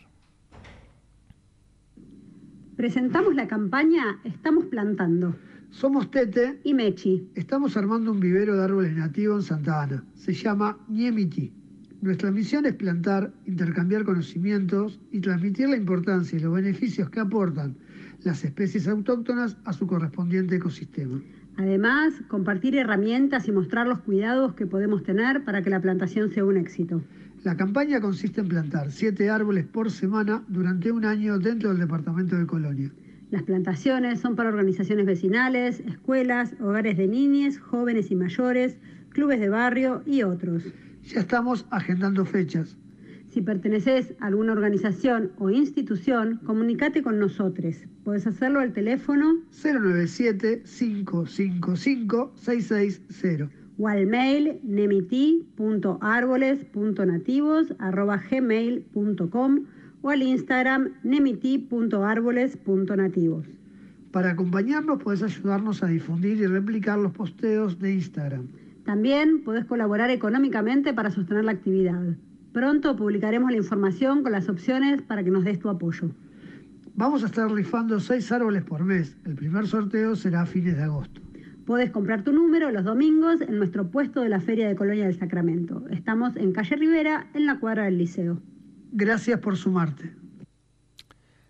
Presentamos la campaña Estamos plantando. Somos Tete, Y Mechi. estamos armando un vivero de árboles nativos en Santa Ana. Se llama Niemiti. Nuestra misión es plantar, intercambiar conocimientos y transmitir la importancia y los beneficios que aportan las especies autóctonas a su correspondiente ecosistema. Además, compartir herramientas y mostrar los cuidados que podemos tener para que la plantación sea un éxito. La campaña consiste en plantar siete árboles por semana durante un año dentro del departamento de Colonia. Las plantaciones son para organizaciones vecinales, escuelas, hogares de niñas, jóvenes y mayores, clubes de barrio y otros. Ya estamos agendando fechas. Si perteneces a alguna organización o institución, comunícate con nosotros. Puedes hacerlo al teléfono 097-555-660. O al mail nemiti.árboles.nativos.gmail.com o al Instagram nemiti.árboles.nativos. Para acompañarnos puedes ayudarnos a difundir y replicar los posteos de Instagram. También podés colaborar económicamente para sostener la actividad. Pronto publicaremos la información con las opciones para que nos des tu apoyo. Vamos a estar rifando seis árboles por mes. El primer sorteo será a fines de agosto. Podés comprar tu número los domingos en nuestro puesto de la Feria de Colonia del Sacramento. Estamos en calle Rivera, en la cuadra del Liceo. Gracias por sumarte.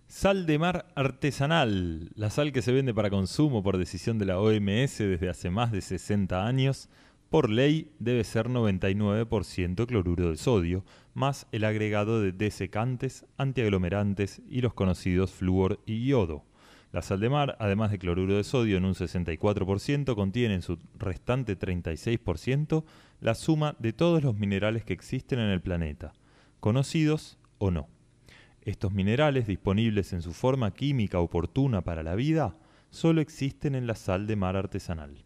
Sal de mar artesanal, la sal que se vende para consumo por decisión de la OMS desde hace más de 60 años, por ley debe ser 99% cloruro de sodio, más el agregado de desecantes, antiaglomerantes y los conocidos flúor y yodo. La sal de mar, además de cloruro de sodio en un 64%, contiene en su restante 36% la suma de todos los minerales que existen en el planeta, conocidos o no. Estos minerales, disponibles en su forma química oportuna para la vida, solo existen en la sal de mar artesanal.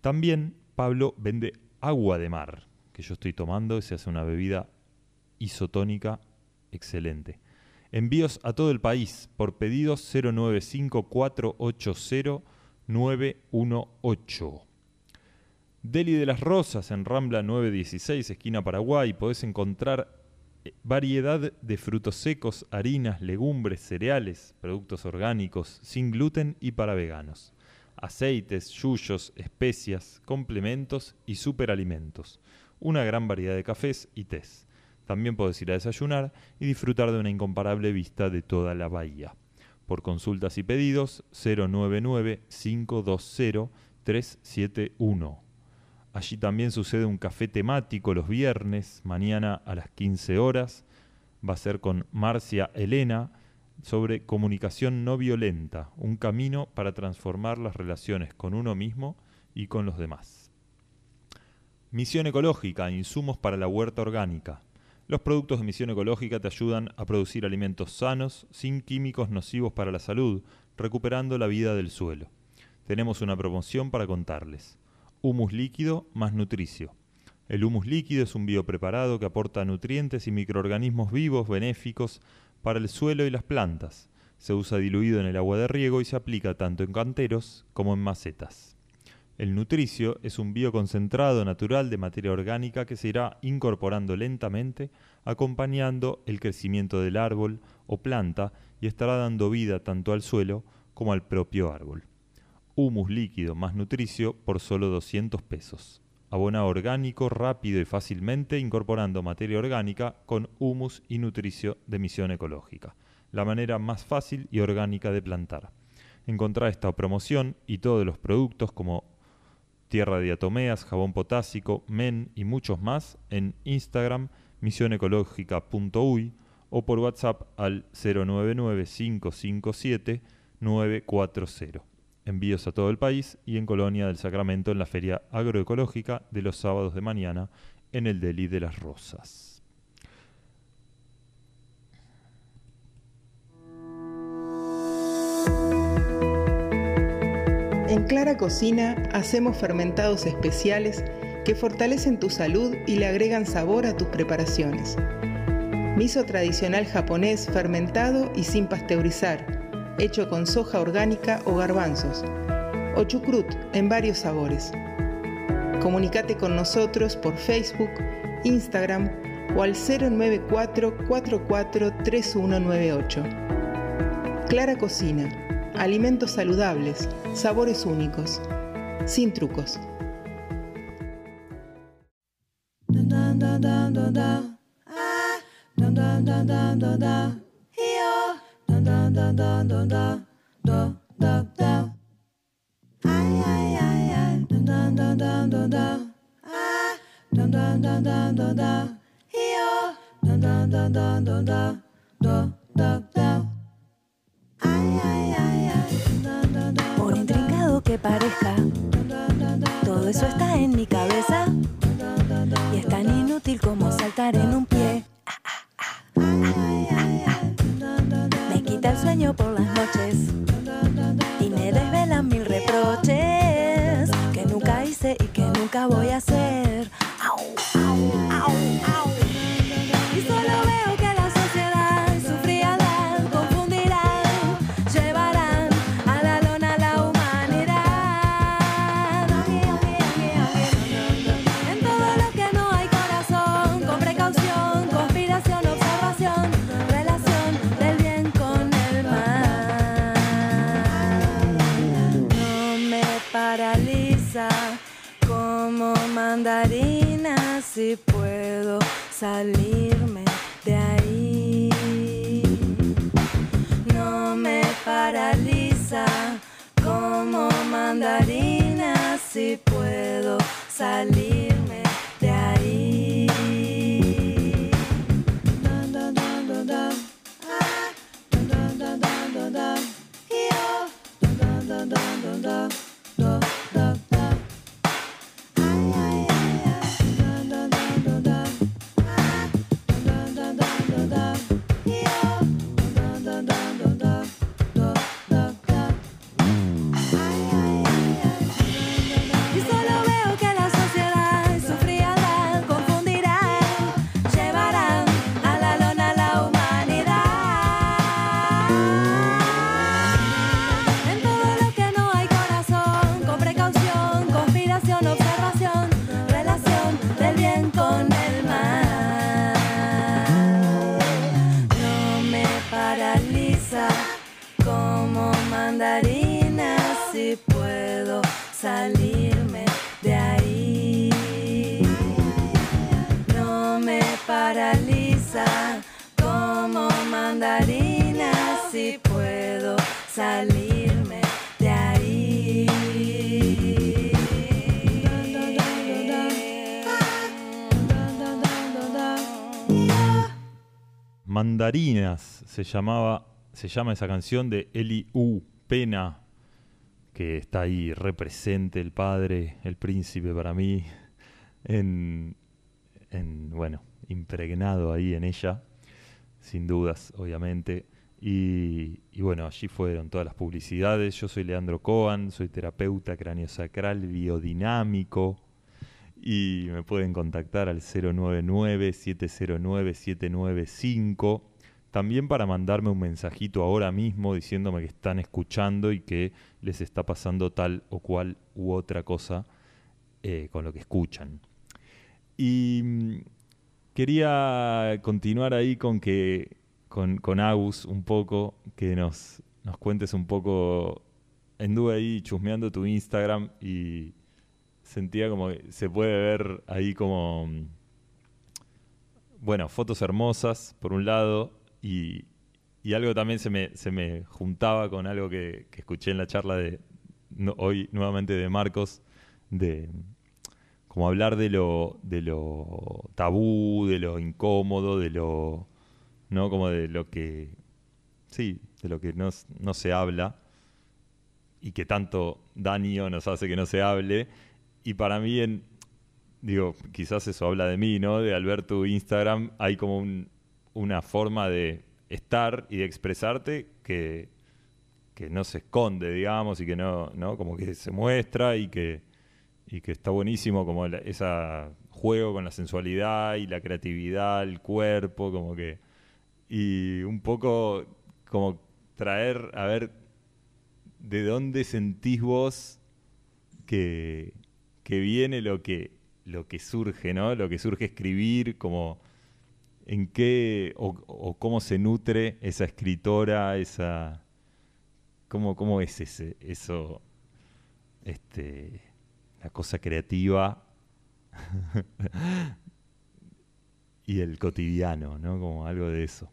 También Pablo vende agua de mar, que yo estoy tomando y se hace una bebida isotónica excelente. Envíos a todo el país por pedidos 095-480-918. Deli de las Rosas en Rambla 916, esquina Paraguay. Podés encontrar eh, variedad de frutos secos, harinas, legumbres, cereales, productos orgánicos, sin gluten y para veganos. Aceites, yuyos, especias, complementos y superalimentos. Una gran variedad de cafés y tés. También podés ir a desayunar y disfrutar de una incomparable vista de toda la bahía. Por consultas y pedidos 099-520-371. Allí también sucede un café temático los viernes, mañana a las 15 horas. Va a ser con Marcia Elena sobre comunicación no violenta, un camino para transformar las relaciones con uno mismo y con los demás. Misión ecológica, insumos para la huerta orgánica. Los productos de Misión Ecológica te ayudan a producir alimentos sanos, sin químicos nocivos para la salud, recuperando la vida del suelo. Tenemos una promoción para contarles. Humus líquido más nutricio. El humus líquido es un biopreparado que aporta nutrientes y microorganismos vivos benéficos para el suelo y las plantas. Se usa diluido en el agua de riego y se aplica tanto en canteros como en macetas. El nutricio es un bioconcentrado natural de materia orgánica que se irá incorporando lentamente, acompañando el crecimiento del árbol o planta y estará dando vida tanto al suelo como al propio árbol. Humus líquido más nutricio por solo 200 pesos. Abona orgánico rápido y fácilmente incorporando materia orgánica con humus y nutricio de misión ecológica. La manera más fácil y orgánica de plantar. Encontrá esta promoción y todos los productos como tierra de diatomeas, jabón potásico, men y muchos más en Instagram misionecológica.uy o por WhatsApp al 099-557-940. Envíos a todo el país y en Colonia del Sacramento en la Feria Agroecológica de los sábados de mañana en el Deli de las Rosas. En Clara Cocina hacemos fermentados especiales que fortalecen tu salud y le agregan sabor a tus preparaciones. Miso tradicional japonés fermentado y sin pasteurizar, hecho con soja orgánica o garbanzos. O chucrut en varios sabores. Comunicate con nosotros por Facebook, Instagram o al 094 44 3198. Clara Cocina alimentos saludables, sabores únicos, sin trucos. Hice y que nunca voy a hacer. Au, au, au, salirme de ahí. No me paraliza como mandarina si puedo salirme Mandarinas se llamaba, se llama esa canción de Eli U. Pena, que está ahí represente el padre, el príncipe para mí, en, en, bueno, impregnado ahí en ella, sin dudas, obviamente. Y, y bueno, allí fueron todas las publicidades. Yo soy Leandro Coan, soy terapeuta craniosacral biodinámico y me pueden contactar al 099-709-795. También para mandarme un mensajito ahora mismo diciéndome que están escuchando y que les está pasando tal o cual u otra cosa eh, con lo que escuchan. Y mm, quería continuar ahí con que con, con Agus un poco, que nos, nos cuentes un poco. Anduve ahí chusmeando tu Instagram y sentía como que se puede ver ahí como. Bueno, fotos hermosas, por un lado, y, y algo también se me, se me juntaba con algo que, que escuché en la charla de hoy nuevamente de Marcos, de como hablar de lo, de lo tabú, de lo incómodo, de lo, ¿no? Como de lo que, sí, de lo que no, no se habla y que tanto daño nos hace que no se hable. Y para mí, en, digo, quizás eso habla de mí, ¿no? De al ver tu Instagram hay como un- una forma de estar y de expresarte que, que no se esconde, digamos, y que no, ¿no? Como que se muestra y que, y que está buenísimo como la- esa juego con la sensualidad y la creatividad, el cuerpo, como que y un poco como traer a ver de dónde sentís vos que, que viene lo que lo que surge, ¿no? Lo que surge escribir, como en qué o, o cómo se nutre esa escritora, esa cómo, cómo es ese eso este la cosa creativa y el cotidiano, ¿no? Como algo de eso.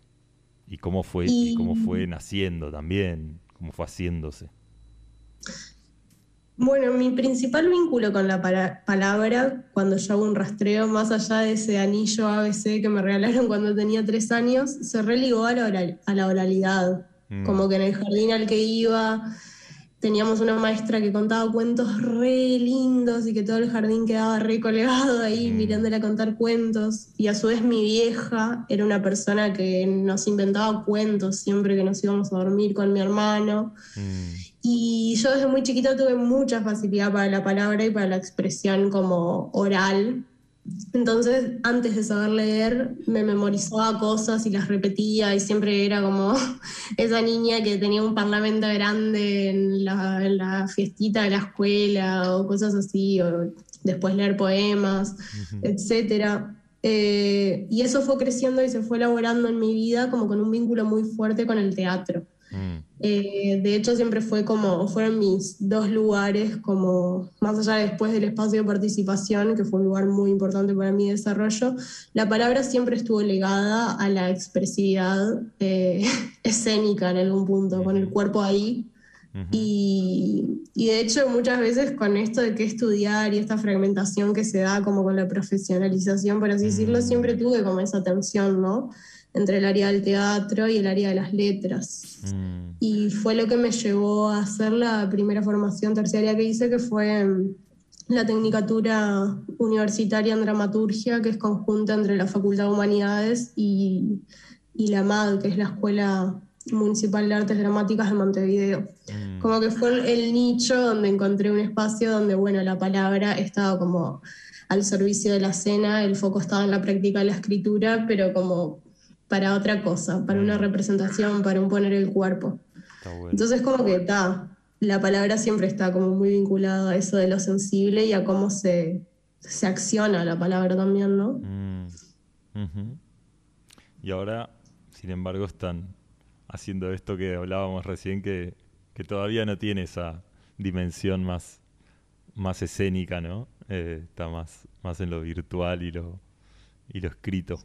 Y cómo fue, y, Y- cómo fue naciendo también, cómo fue haciéndose. Bueno, mi principal vínculo con la palabra, cuando yo hago un rastreo más allá de ese anillo ABC que me regalaron cuando tenía tres años, se religó a la, oral- a la oralidad. Mm. Como que en el jardín al que iba teníamos una maestra que contaba cuentos re lindos y que todo el jardín quedaba re colgado ahí Mm. mirándola contar cuentos. Y a su vez mi vieja era una persona que nos inventaba cuentos siempre que nos íbamos a dormir con mi hermano. Mm, Y yo desde muy chiquita tuve mucha facilidad para la palabra y para la expresión como oral. Entonces, antes de saber leer, me memorizaba cosas y las repetía y siempre era como esa niña que tenía un parlamento grande en la, en la fiestita de la escuela o cosas así, o después leer poemas, etcétera. Eh, y eso fue creciendo y se fue elaborando en mi vida como con un vínculo muy fuerte con el teatro. Mm. Eh, de hecho, siempre fue como, fueron mis dos lugares, como más allá después del espacio de participación, que fue un lugar muy importante para mi desarrollo, la palabra siempre estuvo ligada a la expresividad eh, escénica en algún punto, con el cuerpo ahí. Y, y de hecho muchas veces con esto de qué estudiar y esta fragmentación que se da como con la profesionalización, por así decirlo, siempre tuve como esa tensión, ¿no? Entre el área del teatro y el área de las letras. Mm. Y fue lo que me llevó a hacer la primera formación terciaria que hice, que fue mm, la Tecnicatura Universitaria en Dramaturgia, que es conjunta entre la Facultad de Humanidades y, y la MAD, que es la Escuela Municipal de Artes Dramáticas de Montevideo. Mm. Como que fue el nicho donde encontré un espacio donde, bueno, la palabra estaba como al servicio de la escena, el foco estaba en la práctica de la escritura, pero como para otra cosa, para una representación, para un poner el cuerpo. Está bueno. Entonces como que está, la palabra siempre está como muy vinculada a eso de lo sensible y a cómo se, se acciona la palabra también, ¿no? Mm. Y ahora, sin embargo, están haciendo esto que hablábamos recién, que, que todavía no tiene esa dimensión más, más escénica, ¿no? Eh, está más, más en lo virtual y lo, y lo escrito.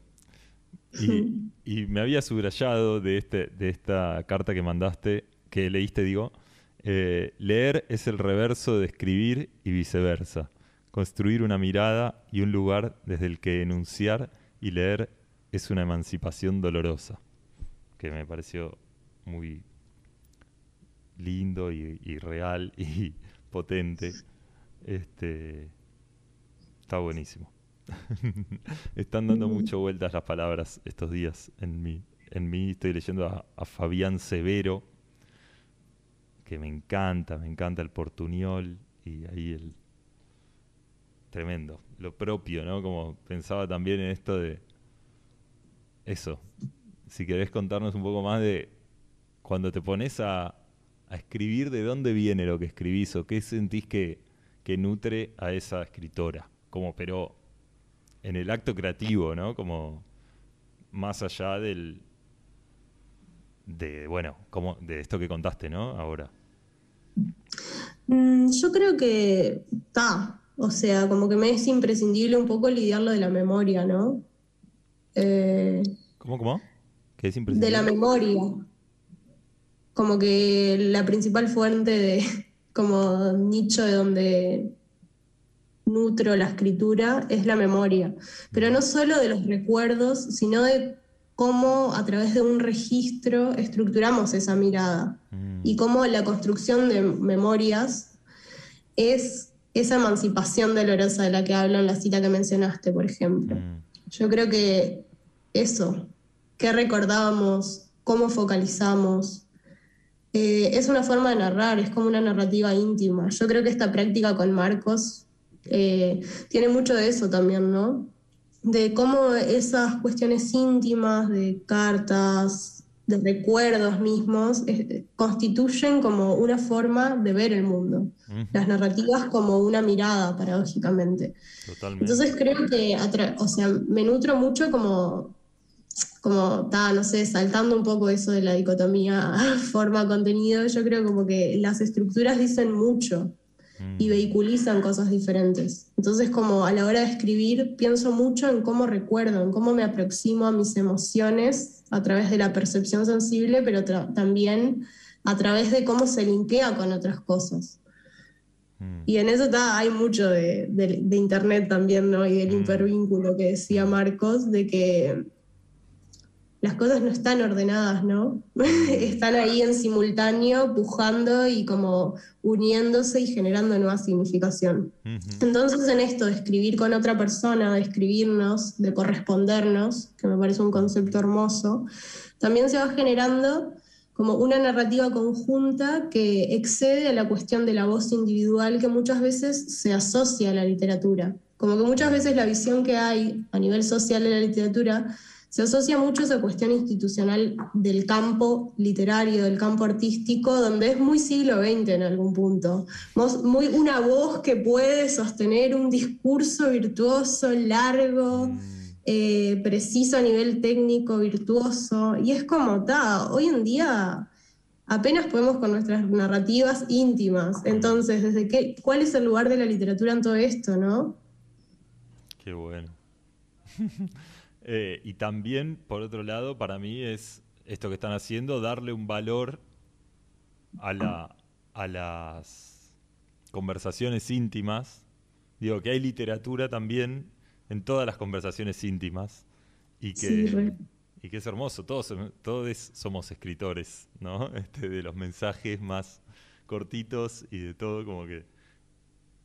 Y, y me había subrayado de, este, de esta carta que mandaste, que leíste, digo, eh, leer es el reverso de escribir y viceversa. Construir una mirada y un lugar desde el que enunciar y leer es una emancipación dolorosa. Que me pareció muy lindo y, y real y potente. Este, está buenísimo. Están dando mucho vueltas las palabras estos días en mí. En mí estoy leyendo a, a Fabián Severo, que me encanta, me encanta el portuñol y ahí el tremendo, lo propio, ¿no? Como pensaba también en esto de eso. Si querés contarnos un poco más de cuando te pones a, a escribir, de dónde viene lo que escribís o qué sentís que, que nutre a esa escritora, como pero en el acto creativo, ¿no? Como más allá del de bueno, como de esto que contaste, ¿no? Ahora. Mm, yo creo que está, o sea, como que me es imprescindible un poco lidiarlo de la memoria, ¿no? Eh, ¿Cómo, cómo? ¿Qué es de imprescindible? la memoria. Como que la principal fuente de, como nicho de donde nutro la escritura es la memoria. Pero no solo de los recuerdos, sino de cómo a través de un registro estructuramos esa mirada Mm, y cómo la construcción de memorias es esa emancipación dolorosa de la que hablo en la cita que mencionaste, por ejemplo. mm, Yo creo que eso, qué recordábamos, cómo focalizamos, eh, es una forma de narrar, es como una narrativa íntima. Yo creo que esta práctica con Marcos eh, tiene mucho de eso también, ¿no? De cómo esas cuestiones íntimas, de cartas, de recuerdos mismos, eh, constituyen como una forma de ver el mundo. ujú, Las narrativas como una mirada, paradójicamente. Totalmente. Entonces creo que, o sea, me nutro mucho como, como, ta, no sé, saltando un poco eso de la dicotomía forma-contenido, yo creo como que las estructuras dicen mucho y Mm, vehiculizan cosas diferentes. Entonces como a la hora de escribir pienso mucho en cómo recuerdo, en cómo me aproximo a mis emociones a través de la percepción sensible, pero también a través de cómo se linkea con otras cosas. mm, Y en eso está, hay mucho de, de- de internet también, ¿no? Y del Mm. hipervínculo que decía Marcos, de que las cosas no están ordenadas, ¿no? están ahí en simultáneo, pujando y como uniéndose y generando nueva significación. Entonces en esto de escribir con otra persona, de escribirnos, de correspondernos, que me parece un concepto hermoso, también se va generando como una narrativa conjunta que excede a la cuestión de la voz individual que muchas veces se asocia a la literatura. Como que muchas veces la visión que hay a nivel social de la literatura se asocia mucho a esa cuestión institucional del campo literario, del campo artístico, donde es muy siglo XX en algún punto. Muy una voz que puede sostener un discurso virtuoso, largo, mm, eh, preciso a nivel técnico, virtuoso. Y es como, ta, hoy en día apenas podemos con nuestras narrativas íntimas. Entonces, ¿desde qué, ¿cuál es el lugar de la literatura en todo esto, no? Qué bueno. Eh, y también, por otro lado, para mí es esto que están haciendo, darle un valor a, la, a las conversaciones íntimas. Digo, que hay literatura también en todas las conversaciones íntimas y que, Sí, re. y que es hermoso. Todos, todos somos escritores, ¿no? Este, de los mensajes más cortitos y de todo como que...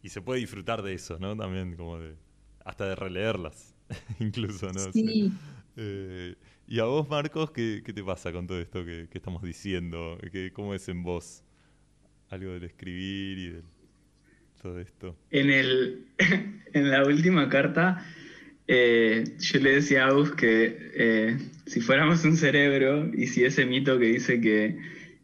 Y se puede disfrutar de eso, ¿no? También como de... Hasta de releerlas, incluso, ¿no? Sí. Eh, y a vos, Marcos, ¿qué, qué te pasa con todo esto que, que estamos diciendo? ¿Qué, ¿Cómo es en vos algo del escribir y de todo esto? En, el, en la última carta, eh, yo le decía a Agus que eh, si fuéramos un cerebro y si ese mito que dice que,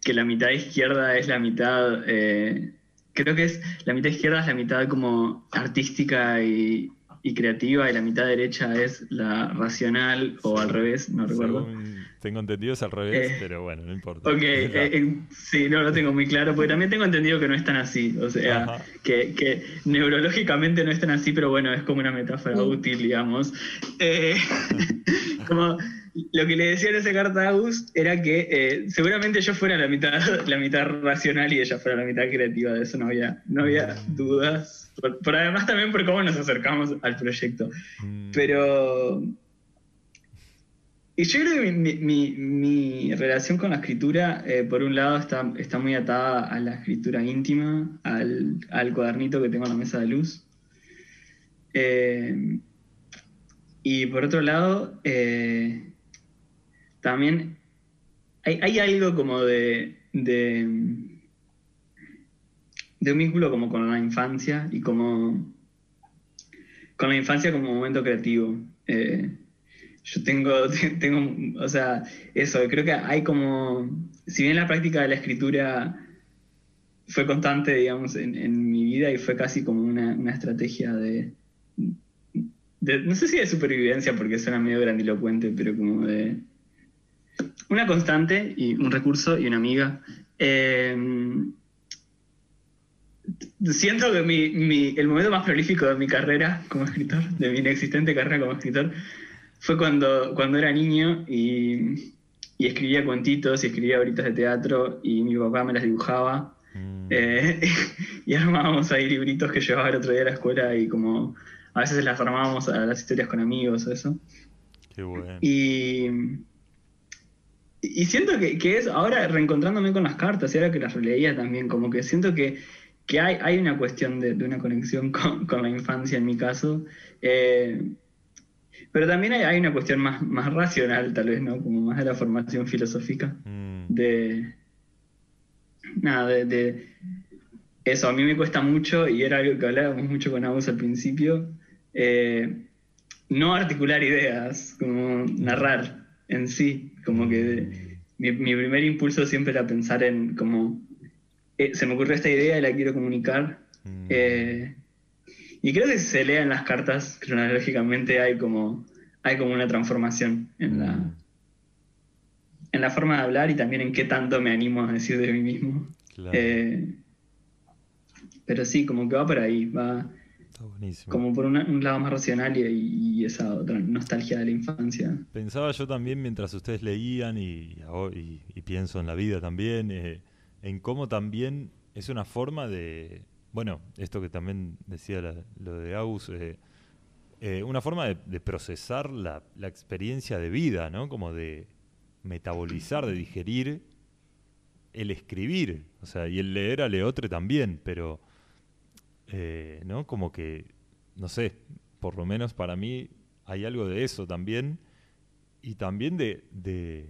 que la mitad izquierda es la mitad, eh, creo que es la mitad izquierda es la mitad como artística y, y creativa y la mitad derecha es la racional o al revés, no recuerdo. Según tengo entendido es al revés, Eh, pero bueno, no importa. Ok, eh, eh, sí, no lo tengo muy claro, porque también tengo entendido que no es tan así, o sea, que, que neurológicamente no es tan así, pero bueno, es como una metáfora útil, digamos. Eh, como lo que le decía en esa carta a Agus era que eh, seguramente yo fuera la mitad, la mitad racional y ella fuera la mitad creativa, de eso no había, no había dudas. Por, por además también por cómo nos acercamos al proyecto. Mm, Pero. Y yo creo que mi, mi- mi relación con la escritura, eh, por un lado, está, está muy atada a la escritura íntima, al, al cuadernito que tengo en la mesa de luz. Eh, y por otro lado, eh, también hay, hay algo como de, de, un vínculo como con la infancia y como con la infancia como momento creativo. Eh, yo tengo, tengo, o sea, eso, creo que hay como, si bien la práctica de la escritura fue constante, digamos, en, en mi vida y fue casi como una, una estrategia de, de- no sé si de supervivencia, porque suena medio grandilocuente, pero como de una constante y un recurso y una amiga. Eh, siento que mi, mi- el momento más prolífico de mi carrera como escritor, de mi inexistente carrera como escritor, fue cuando, cuando era niño y, y escribía cuentitos y escribía horitas de teatro y mi papá me las dibujaba. mm, Eh, y armábamos ahí libritos que llevaba el otro día a la escuela y como a veces las armábamos a las historias con amigos o eso. qué bueno. Y, y siento que, que es, ahora reencontrándome con las cartas y ahora que las releía también, como que siento que, que hay, hay una cuestión de, de una conexión con, con la infancia en mi caso. Eh, pero también hay, hay una cuestión más, más racional, tal vez, ¿no? Como más de la formación filosófica Mm, de nada de, de- eso a mí me cuesta mucho y era algo que hablábamos mucho con Agus al principio eh, no articular ideas como narrar en sí como que mi, mi primer impulso siempre era pensar en como eh, se me ocurrió esta idea y la quiero comunicar. Mm, eh, y creo que si se leen las cartas cronológicamente hay como hay como una transformación en la mm, en la forma de hablar y también en qué tanto me animo a decir de mí mismo. claro, Eh, pero sí, como que va por ahí, va está buenísimo. como por una- un lado más racional y, y esa otra nostalgia de la infancia. Pensaba yo también mientras ustedes leían y, y- y pienso en la vida también, eh, en cómo también es una forma de, bueno, esto que también decía la- lo de Agus, eh, eh, una forma de, de procesar la, la experiencia de vida, ¿no? Como de metabolizar, de digerir el escribir, o sea, y el leer a Leotre también, pero, eh, ¿no? Como que, no sé, por lo menos para mí hay algo de eso también, y también de, de,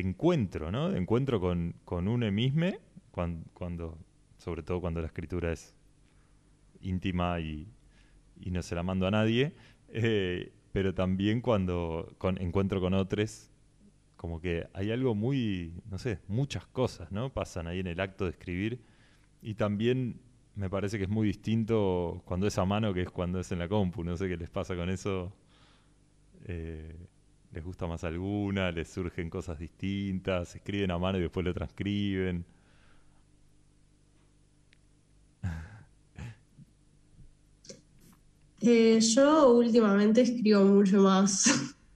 encuentro, ¿no? De encuentro con, con uno mismo, cuando, cuando, sobre todo cuando la escritura es íntima y, y no se la mando a nadie, eh, pero también cuando con, encuentro con otros, como que hay algo muy, no sé, muchas cosas, ¿no? Pasan ahí en el acto de escribir y también me parece que es muy distinto cuando es a mano que es cuando es en la compu, no sé qué les pasa con eso. Eh, les gusta más alguna, les surgen cosas distintas, escriben a mano y después lo transcriben. Eh, yo últimamente escribo mucho más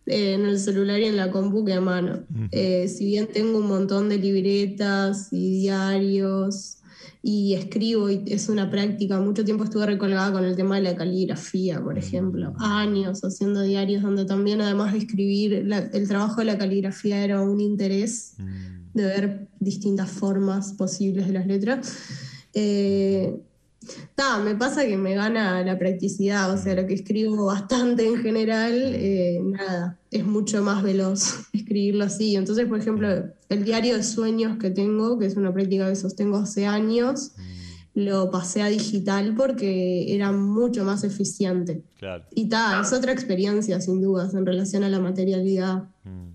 eh, en el celular y en la compu que a mano. Eh, si bien tengo un montón de libretas y diarios y escribo y es una práctica, mucho tiempo estuve recolgada con el tema de la caligrafía, por ejemplo, años haciendo diarios donde también además de escribir, la- el trabajo de la caligrafía era un interés de ver distintas formas posibles de las letras. Eh, Ta, me pasa que me gana la practicidad, o sea, lo que escribo bastante en general, eh, nada, es mucho más veloz escribirlo así. Entonces, por ejemplo, el diario de sueños que tengo, que es una práctica que sostengo hace años, lo pasé a digital porque era mucho más eficiente. Claro. Y ta, es otra experiencia, sin dudas, en relación a la materialidad. Mm.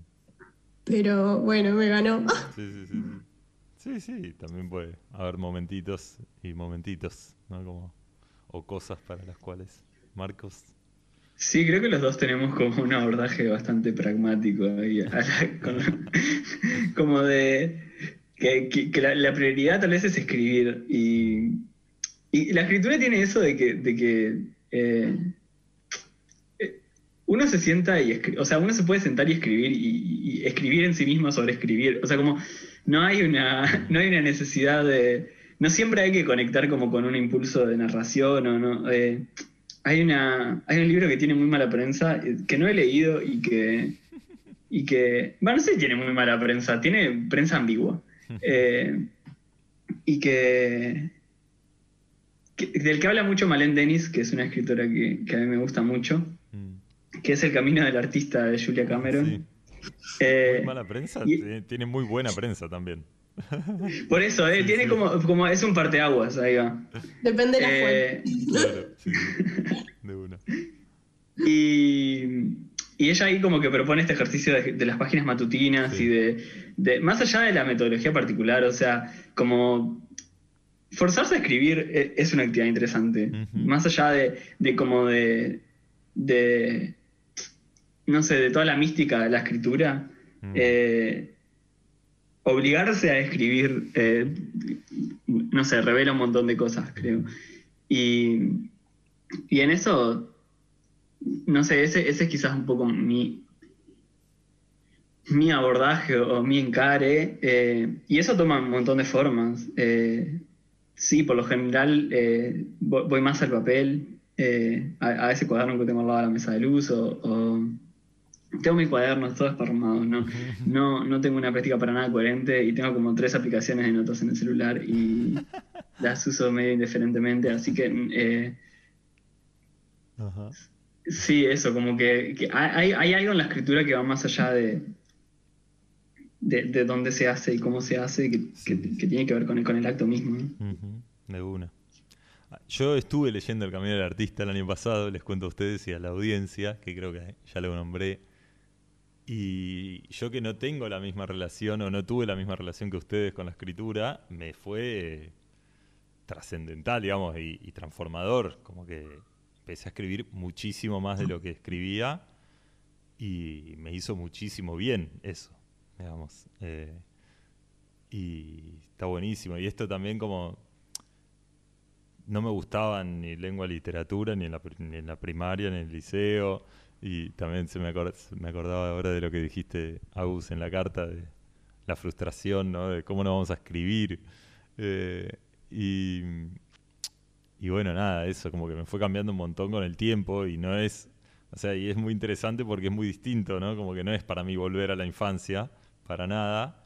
Pero bueno, me ganó. Sí, sí, sí, sí. Sí, sí, también puede haber momentitos y momentitos, ¿no? O cosas para las cuales. Marcos. Sí, creo que los dos tenemos como un abordaje bastante pragmático ahí, como de que, la, prioridad tal vez es escribir y, la escritura tiene eso de que, de que eh, eh, uno se sienta y escri- o sea, uno se puede sentar y escribir y, y escribir en sí mismo sobre escribir, o sea, como no hay una, no hay una necesidad de, no siempre hay que conectar como con un impulso de narración o no. eh, hay, una, hay un libro que tiene muy mala prensa, eh, que no he leído y que, y que, bueno, no sé si tiene muy mala prensa, tiene prensa ambigua. Eh, y que, que- del que habla mucho Malén Denis, que es una escritora que, que a mí me gusta mucho, que es El camino del artista de Julia Cameron. Eh, Mala prensa, y- tiene muy buena prensa también. por eso, eh, tiene como, como, es un parteaguas, ahí va. Depende de la Eh, fuente. Claro, sí. De una. Y, y ella ahí como que propone este ejercicio de, de las páginas matutinas y de, de- Más allá de la metodología particular, o sea, como... Forzarse a escribir e- es una actividad interesante. Más allá de, de como de, de... No sé, de toda la mística de la escritura. eh, obligarse a escribir, eh, no sé, revela un montón de cosas, creo. Y, y en eso no sé, ese, es quizás un poco mi, mi abordaje o, mi encare, eh, y eso toma un montón de formas. Eh, sí, por lo general voy, más al papel, a, ese cuaderno que tengo al lado de la mesa de luz, o- tengo mi cuaderno todo esparramado, ¿no? No, no tengo una práctica para nada coherente y tengo como tres aplicaciones de notas en el celular y las uso medio indiferentemente, así que... eh, Ajá. Sí, eso, como que, que hay, hay algo en la escritura que va más allá de, de, de dónde se hace y cómo se hace, que, que- que tiene que ver con el, con el acto mismo. ¿no? De una. Ah, Yo estuve leyendo El Camino del Artista el año pasado, les cuento a ustedes y a la audiencia, que creo que ya lo nombré. Y yo que no tengo la misma relación o no tuve la misma relación que ustedes con la escritura, me fue trascendental, digamos, y, transformador. Como que empecé a escribir muchísimo más de lo que escribía y me hizo muchísimo bien eso, digamos. Eh, y está buenísimo. Y esto también como no me gustaban ni lengua literatura, ni en la, ni en la primaria, ni en el liceo. Y también se me, acor- me acordaba ahora de lo que dijiste, Agus, en la carta, de la frustración, ¿no? De cómo no vamos a escribir. Eh, y, y bueno, nada, eso como que me fue cambiando un montón con el tiempo y no es, o sea, y es muy interesante porque es muy distinto, ¿no? Como que no es para mí volver a la infancia, para nada,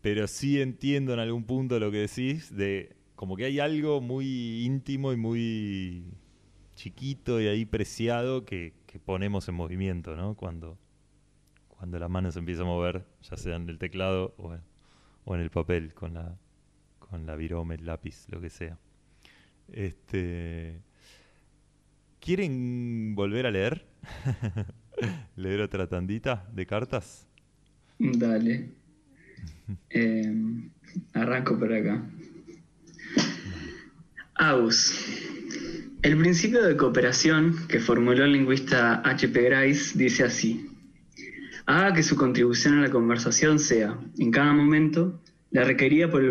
pero sí entiendo en algún punto lo que decís de como que hay algo muy íntimo y muy chiquito y ahí preciado que, que ponemos en movimiento, ¿no? Cuando, cuando la mano se empieza a mover, ya sea en el teclado o en, o en el papel, con la, con la virome, el lápiz, lo que sea. Este, ¿Quieren volver a leer? ¿Leer otra tandita de cartas? Dale. Eh, arranco por acá. Aus. El principio de cooperación que formuló el lingüista H.P. Grice dice así. Haga que su contribución a la conversación sea, en cada momento, la requerida por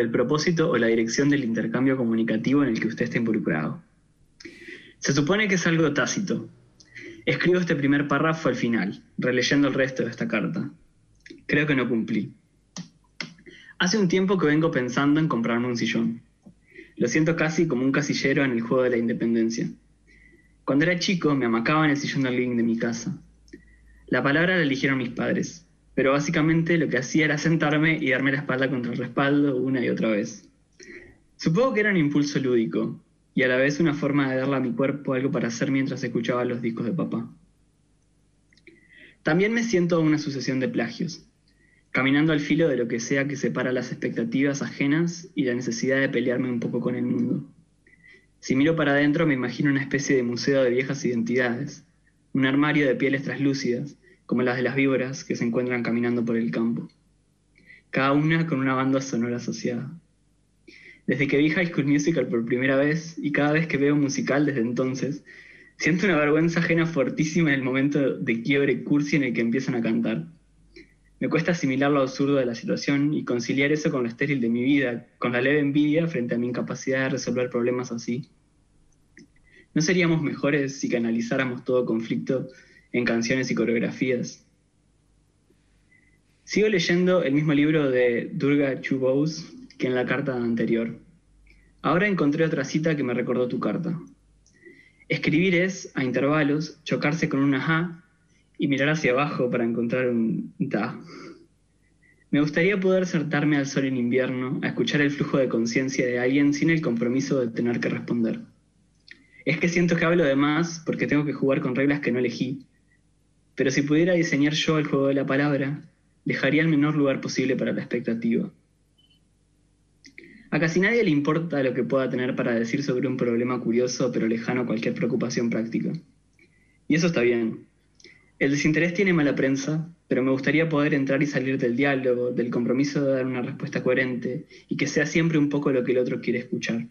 el, propósito o la dirección del intercambio comunicativo en el que usted está involucrado. Se supone que es algo tácito. Escribo este primer párrafo al final, releyendo el resto de esta carta. Creo que no cumplí. Hace un tiempo que vengo pensando en comprarme un sillón. Lo siento casi como un casillero en el juego de la independencia. Cuando era chico me amacaba en el sillón del living de mi casa. La palabra la eligieron mis padres, pero básicamente lo que hacía era sentarme y darme la espalda contra el respaldo una y otra vez. Supongo que era un impulso lúdico, y a la vez una forma de darle a mi cuerpo algo para hacer mientras escuchaba los discos de papá. También me siento una sucesión de plagios, caminando al filo de lo que sea que separa las expectativas ajenas y la necesidad de pelearme un poco con el mundo. Si miro para adentro me imagino una especie de museo de viejas identidades, un armario de pieles traslúcidas, como las de las víboras que se encuentran caminando por el campo, cada una con una banda sonora asociada. Desde que vi High School Musical por primera vez y cada vez que veo musical desde entonces, siento una vergüenza ajena fortísima en el momento de quiebre cursi en el que empiezan a cantar. Me cuesta asimilar lo absurdo de la situación y conciliar eso con lo estéril de mi vida, con la leve envidia frente a mi incapacidad de resolver problemas así. ¿No seríamos mejores si canalizáramos todo conflicto en canciones y coreografías? Sigo leyendo el mismo libro de Durga Chubous que en la carta anterior. Ahora encontré otra cita que me recordó tu carta. Escribir es, a intervalos, chocarse con una ja y mirar hacia abajo para encontrar un ta. Me gustaría poder sentarme al sol en invierno, a escuchar el flujo de conciencia de alguien sin el compromiso de tener que responder. Es que siento que hablo de más porque tengo que jugar con reglas que no elegí. Pero si pudiera diseñar yo el juego de la palabra, dejaría el menor lugar posible para la expectativa. A casi nadie le importa lo que pueda tener para decir sobre un problema curioso pero lejano a cualquier preocupación práctica. Y eso está bien. El desinterés tiene mala prensa, pero me gustaría poder entrar y salir del diálogo, del compromiso de dar una respuesta coherente y que sea siempre un poco lo que el otro quiere escuchar.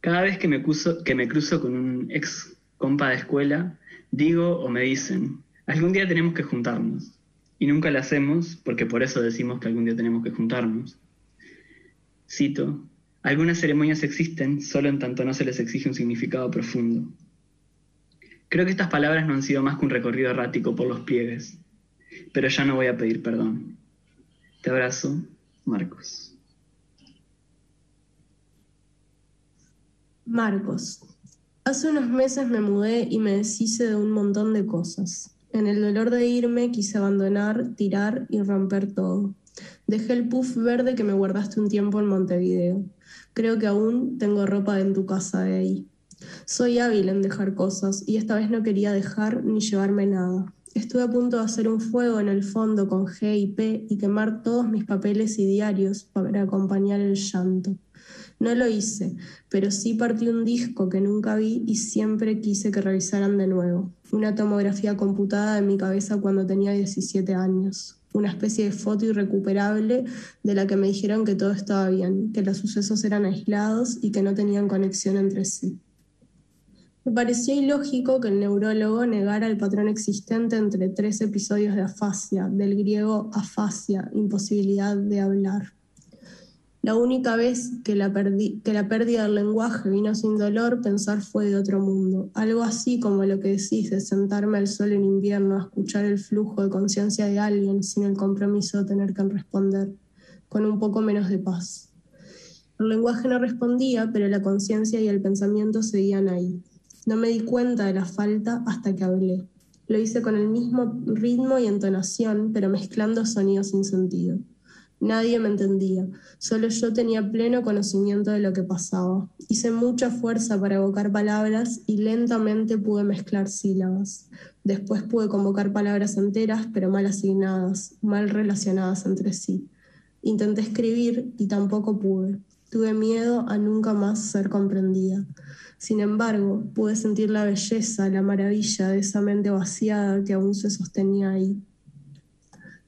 Cada vez que me, cruzo, con un ex compa de escuela, digo o me dicen, algún día tenemos que juntarnos. Y nunca lo hacemos porque por eso decimos que algún día tenemos que juntarnos. Cito, algunas ceremonias existen solo en tanto no se les exige un significado profundo. Creo que estas palabras no han sido más que un recorrido errático por los pliegues, pero ya no voy a pedir perdón. Te abrazo, Marcos. Marcos. Hace unos meses me mudé y me deshice de un montón de cosas. En el dolor de irme quise abandonar, tirar y romper todo. Dejé el puff verde que me guardaste un tiempo en Montevideo. Creo que aún tengo ropa en tu casa de ahí. Soy hábil en dejar cosas y esta vez no quería dejar ni llevarme nada. Estuve a punto de hacer un fuego en el fondo con G y P y quemar todos mis papeles y diarios para acompañar el llanto. No lo hice, pero sí partí un disco que nunca vi y siempre quise que revisaran de nuevo. Una tomografía computada de mi cabeza cuando tenía 17 años. Una especie de foto irrecuperable de la que me dijeron que todo estaba bien, que los sucesos eran aislados y que no tenían conexión entre sí. Me pareció ilógico que el neurólogo negara el patrón existente entre tres episodios de afasia, del griego afasia, imposibilidad de hablar. La única vez que la, que la, pérdida del lenguaje vino sin dolor, pensar fue de otro mundo. Algo así como lo que decís de sentarme al sol en invierno a escuchar el flujo de conciencia de alguien sin el compromiso de tener que responder, con un poco menos de paz. El lenguaje no respondía, pero la conciencia y el pensamiento seguían ahí. No me di cuenta de la falta hasta que hablé. Lo hice con el mismo ritmo y entonación, pero mezclando sonidos sin sentido. Nadie me entendía, solo yo tenía pleno conocimiento de lo que pasaba. Hice mucha fuerza para evocar palabras y lentamente pude mezclar sílabas. Después pude convocar palabras enteras, pero mal asignadas, mal relacionadas entre sí. Intenté escribir y tampoco pude. Tuve miedo a nunca más ser comprendida. Sin embargo, pude sentir la belleza, la maravilla de esa mente vaciada que aún se sostenía ahí.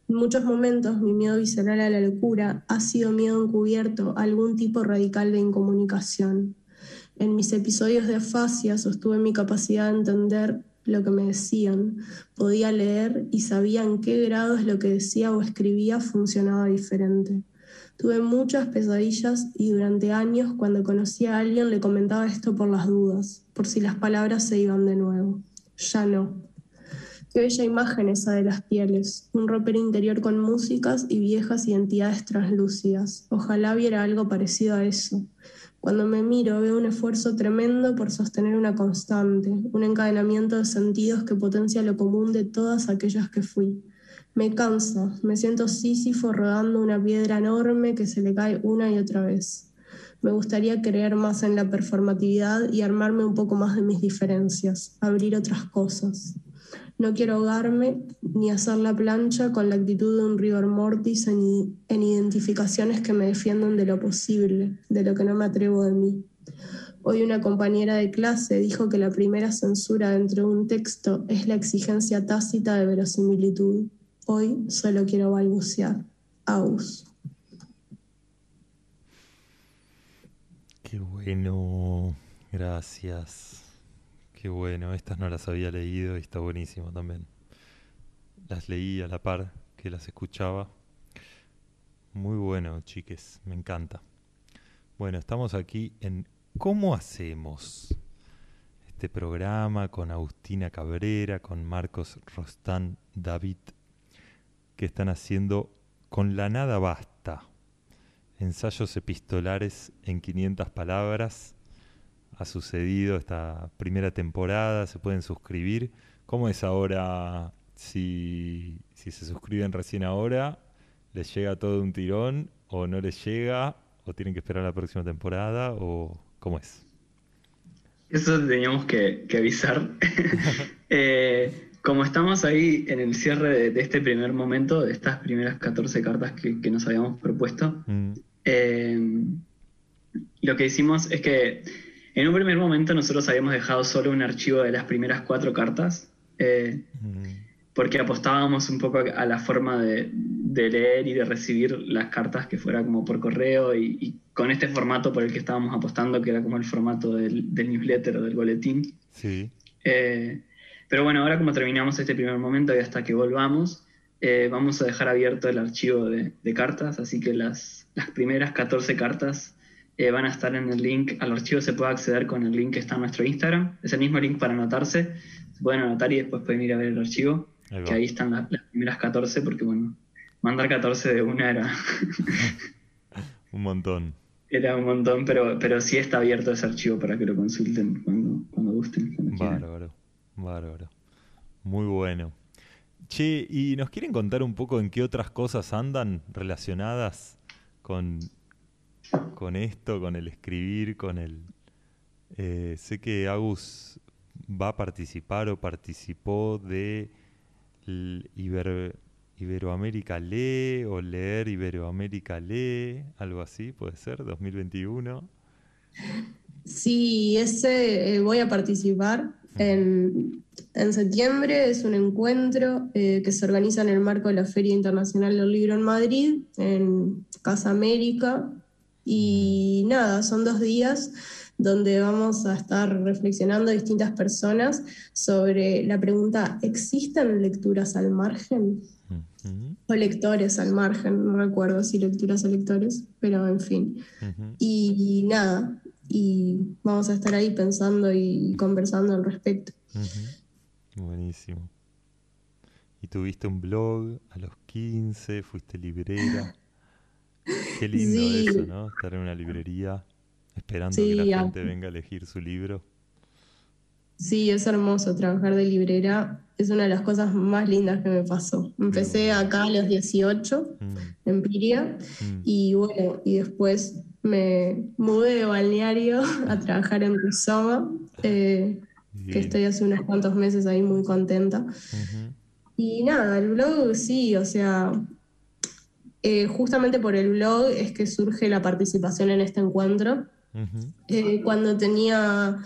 En muchos momentos mi miedo visceral a la locura ha sido miedo encubierto a algún tipo radical de incomunicación. En mis episodios de afasia sostuve mi capacidad de entender lo que me decían. Podía leer y sabía en qué grados lo que decía o escribía funcionaba diferente. Tuve muchas pesadillas y durante años cuando conocí a alguien le comentaba esto por las dudas, por si las palabras se iban de nuevo. Ya no. Qué bella imagen esa de las pieles, un ropero interior con músicas y viejas identidades translúcidas. Ojalá viera algo parecido a eso. Cuando me miro veo un esfuerzo tremendo por sostener una constante, un encadenamiento de sentidos que potencia lo común de todas aquellas que fui. Me cansa, me siento sísifo rodando una piedra enorme que se le cae una y otra vez. Me gustaría creer más en la performatividad y armarme un poco más de mis diferencias, abrir otras cosas. No quiero ahogarme ni hacer la plancha con la actitud de un rigor mortis en, en identificaciones que me defiendan de lo posible, de lo que no me atrevo de mí. Hoy una compañera de clase dijo que la primera censura dentro de un texto es la exigencia tácita de verosimilitud. Hoy solo quiero balbucear. Aus. Qué bueno, gracias. Qué bueno, estas no las había leído y está buenísimo también. Las leí a la par que las escuchaba. Muy bueno, chiques, me encanta. Bueno, estamos aquí en ¿Cómo hacemos? Este programa con Agustina Cabrera, con Marcos Rostán David, que están haciendo Con la nada basta. Ensayos epistolares en 500 palabras ha sucedido esta primera temporada, se pueden suscribir. ¿Cómo es ahora si, si se suscriben recién ahora? ¿Les llega todo un tirón o no les llega o tienen que esperar la próxima temporada o cómo es? Eso teníamos que, avisar. Eh, como estamos ahí en el cierre de, de este primer momento, de estas primeras 14 cartas que, que nos habíamos propuesto, Mm, eh, lo que hicimos es que en un primer momento nosotros habíamos dejado solo un archivo de las primeras cuatro cartas, eh, mm, porque apostábamos un poco a, la forma de, de leer y de recibir las cartas que fuera como por correo y, y con este formato por el que estábamos apostando, que era como el formato del, del newsletter o del boletín. Sí. Eh, pero bueno, ahora como terminamos este primer momento y hasta que volvamos, eh, vamos a dejar abierto el archivo de, de cartas, así que las, las primeras 14 cartas eh, van a estar en el link, al archivo se puede acceder con el link que está en nuestro Instagram, es el mismo link para anotarse, se pueden anotar y después pueden ir a ver el archivo, Ahí que ahí están la- las primeras 14, porque bueno, mandar 14 de una era, Un montón. era un montón, pero, pero sí está abierto ese archivo para que lo consulten cuando, cuando gusten. cuando quieran. Bárbaro, bárbaro. Muy bueno. Che, ¿y nos quieren contar un poco en qué otras cosas andan relacionadas con, con esto, con el escribir, con el... eh, sé que Agus va a participar o participó de Iberoamérica Lee o leer Iberoamérica Lee, algo así, puede ser, 2021. Sí, ese eh, voy a participar en, en septiembre. Es un encuentro eh, que se organiza en el marco de la Feria Internacional del Libro en Madrid, en Casa América. Y nada, son dos días donde vamos a estar reflexionando distintas personas sobre la pregunta, ¿existen lecturas al margen? O lectores al margen, no recuerdo si lecturas o lectores, pero en fin. ujú. Y nada, y vamos a estar ahí pensando y conversando al respecto. Buenísimo. Y tuviste un blog a los 15, fuiste librera. Qué lindo Sí. eso, ¿no? Estar en una librería esperando que la gente venga a elegir su libro. Sí, es hermoso trabajar de librera. Es una de las cosas más lindas que me pasó. Empecé acá a los 18 Mm, en Piria mm, y bueno, y después me mudé de balneario a trabajar en Rizoma, eh, que estoy hace unos cuantos meses ahí muy contenta. Y nada, el blog sí, o sea, eh, justamente por el blog es que surge la participación en este encuentro. Eh, cuando tenía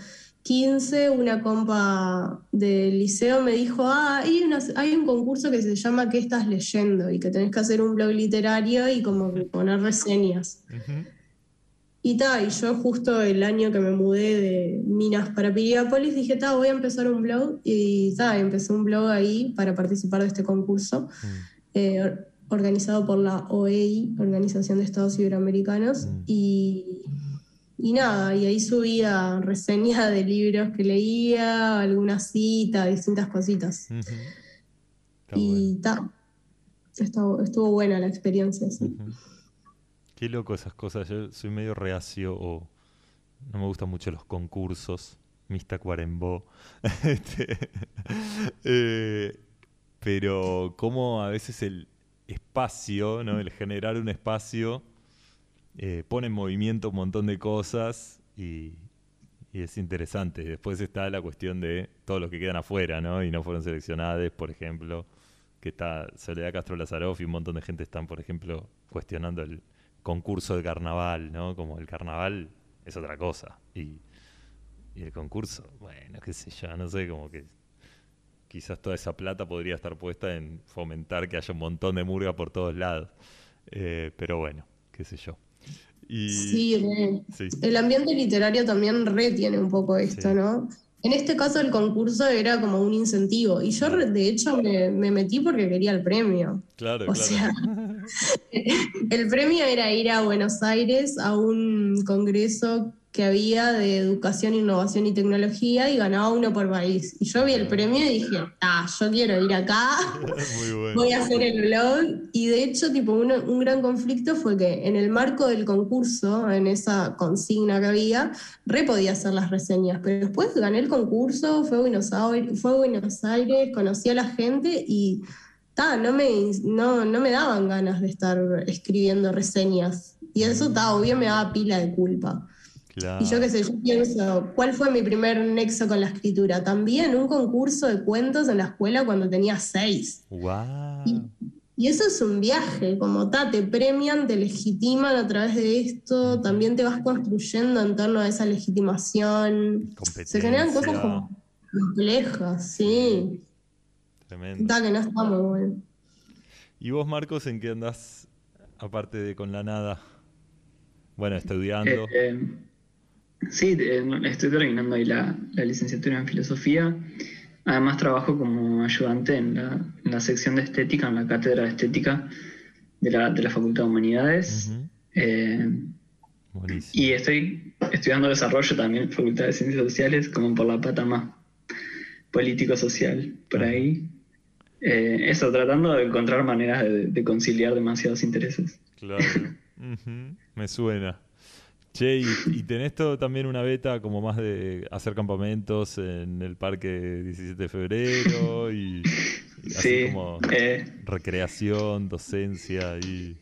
15, una compa del liceo me dijo, ah, hay, una- hay un concurso que se llama ¿Qué estás leyendo? Y que tenés que hacer un blog literario y como que poner reseñas. Ujú. Y ta, y yo justo el año que me mudé de Minas para Piriápolis dije, ta, voy a empezar un blog. Y ta, empecé un blog ahí para participar de este concurso eh, or- organizado por la OEI, Organización de Estados Iberoamericanos, y, y nada, y ahí subía reseñas de libros que leía, alguna cita, distintas cositas. Y ta, estuvo, estuvo buena la experiencia, sí. Qué loco esas cosas. Yo soy medio reacio o no me gustan mucho los concursos. Mista Cuarembó. Este, eh, pero como a veces el espacio, ¿no? El generar un espacio eh, pone en movimiento un montón de cosas y, y es interesante. Después está la cuestión de todos los que quedan afuera, ¿no? Y no fueron seleccionados, por ejemplo, que está Soledad Castro Lazaroff y un montón de gente están, por ejemplo, cuestionando el concurso de carnaval, ¿no? Como el carnaval es otra cosa. Y, y el concurso, bueno, qué sé yo, no sé, como que quizás toda esa plata podría estar puesta en fomentar que haya un montón de murga por todos lados. Eh, pero bueno, qué sé yo. Y, Sí, sí. El ambiente literario también retiene un poco esto, Sí. ¿no? En este caso el concurso era como un incentivo y yo de hecho me, me metí porque quería el premio. Claro, O claro. sea, el premio era ir a Buenos Aires a un congreso que había de educación, innovación y tecnología y ganaba uno por país. Y yo vi el premio y dije, ah, yo quiero ir acá, bueno. voy a hacer el blog. Y de hecho, tipo, uno- un gran conflicto fue que en el marco del concurso, en esa consigna que había, re podía hacer las reseñas. Pero después gané el concurso, fue a Buenos Aires, fue a Buenos Aires conocí a la gente y ta, no, me, no, no me daban ganas de estar escribiendo reseñas. Y eso, ta, obvio me daba pila de culpa. Claro. Y yo qué sé, yo pienso, ¿cuál fue mi primer nexo con la escritura? También un concurso de cuentos en la escuela cuando tenía seis. Guau. Y, y eso es un viaje, como ta, te premian, te legitiman a través de esto, también te vas construyendo en torno a esa legitimación. Se generan cosas como complejas, sí. Tremendo. Ta, que no está muy bueno. ¿Y vos, Marcos, en qué andás aparte de con la nada? Bueno, estudiando. Eh, sí, eh, estoy terminando ahí la, la licenciatura en filosofía. Además trabajo como ayudante en la, en la sección de estética, en la cátedra de estética de la, de la Facultad de Humanidades. Eh, Buenísimo. y estoy estudiando desarrollo también en Facultad de Ciencias Sociales, como por la pata más político-social, por ahí. Eh, eso, tratando de encontrar maneras de, de conciliar demasiados intereses. Claro. Me suena. Che, y, y tenés todo también una beta como más de hacer campamentos en el parque 17 de febrero y, y así Sí, como eh, recreación, docencia y...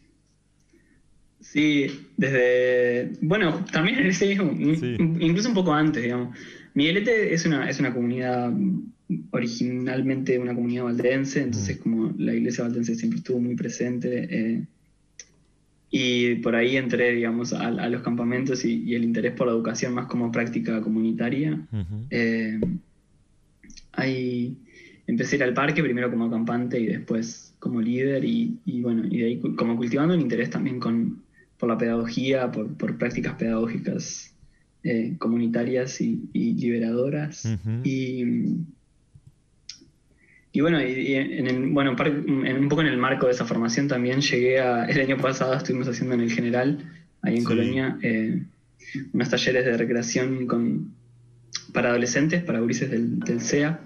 Sí, desde. Bueno, también sí, un- Sí. incluso un poco antes, digamos. Miguelete es una, es una comunidad originalmente una comunidad valdense, entonces como la iglesia valdense siempre estuvo muy presente. eh, y por ahí entré, digamos, a, a los campamentos y, y el interés por la educación más como práctica comunitaria. Eh, ahí empecé a ir al parque, primero como acampante y después como líder, y, y bueno, y de ahí como cultivando un interés también con, por la pedagogía, por, por prácticas pedagógicas eh, comunitarias y, y liberadoras. Y, y bueno, y, y en el, bueno par- en un poco en el marco de esa formación también llegué a, el año pasado estuvimos haciendo en el General, ahí en Sí. Colonia, eh, unos talleres de recreación con, para adolescentes, para gurises del, del CEA,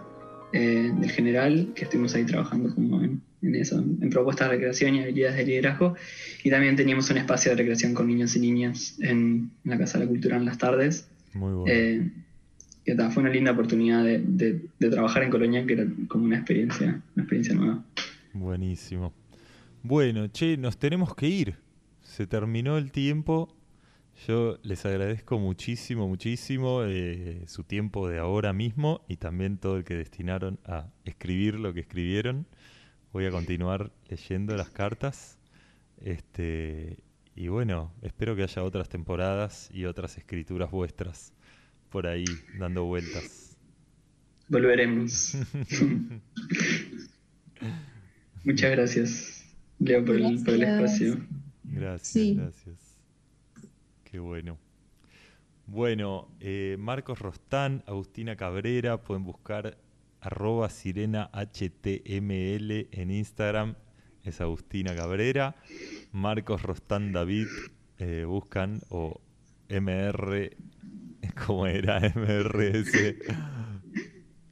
eh, del General, que estuvimos ahí trabajando como en, en eso, en propuestas de recreación y habilidades de liderazgo. Y también teníamos un espacio de recreación con niños y niñas en, en la Casa de la Cultura en las tardes. Muy bueno. Eh, que ta, fue una linda oportunidad de, de- de trabajar en Colonia, que era como una experiencia, una experiencia nueva. Buenísimo. Bueno, che, nos tenemos que ir. Se terminó el tiempo. Yo les agradezco muchísimo, muchísimo eh, su tiempo de ahora mismo y también todo el que destinaron a escribir lo que escribieron. Voy a continuar leyendo las cartas. Este, y bueno, espero que haya otras temporadas y otras escrituras vuestras por ahí dando vueltas. Volveremos. Muchas gracias, Leo, por el, por el Gracias. espacio. Gracias, Sí. gracias. Qué bueno. Bueno, eh, Marcos Rostán, Agustina Cabrera, pueden buscar arroba sirena HTML en Instagram, es Agustina Cabrera. Marcos Rostán David, eh, buscan, o MR, ¿cómo era? MRS.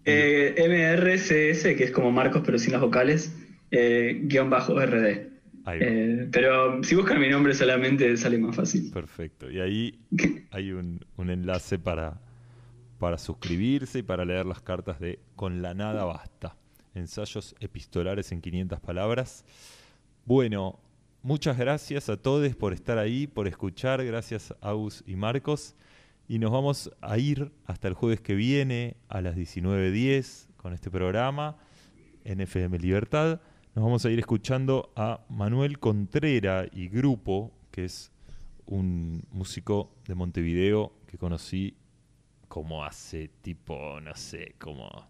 Eh, MRCS, que es como Marcos pero sin las vocales, eh, guion bajo RD. Eh, pero si buscan mi nombre solamente sale más fácil. Perfecto. Y ahí hay un, un enlace para, para suscribirse y para leer las cartas de Con la nada basta. Ensayos epistolares en 500 palabras. Bueno, muchas gracias a todos por estar ahí, por escuchar. Gracias Agus y Marcos. Y nos vamos a ir hasta el jueves que viene a las 19.10 con este programa en FM Libertad. Nos vamos a ir escuchando a Manuel Contrera y Grupo, que es un músico de Montevideo que conocí como hace tipo, no sé, como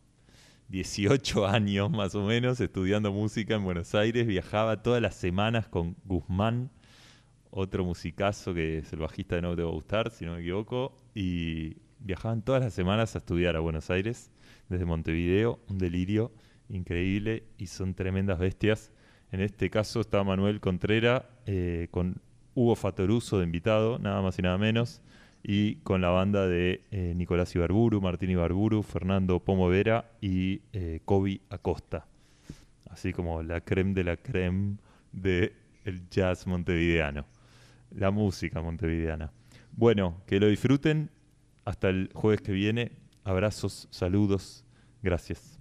18 años más o menos, estudiando música en Buenos Aires. Viajaba todas las semanas con Guzmán, otro musicazo que es el bajista de No Te Va a Gustar, si no me equivoco. Y viajaban todas las semanas a estudiar a Buenos Aires, desde Montevideo, un delirio increíble y son tremendas bestias. En este caso está Manuel Contrera eh, con Hugo Fatoruso de invitado, nada más y nada menos, y con la banda de eh, Nicolás Ibarburu, Martín Ibarburu, Fernando Pomo Vera y eh, Kobe Acosta. Así como la creme de la creme del jazz montevideano, la música montevideana. Bueno, que lo disfruten. Hasta el jueves que viene. Abrazos, saludos, gracias.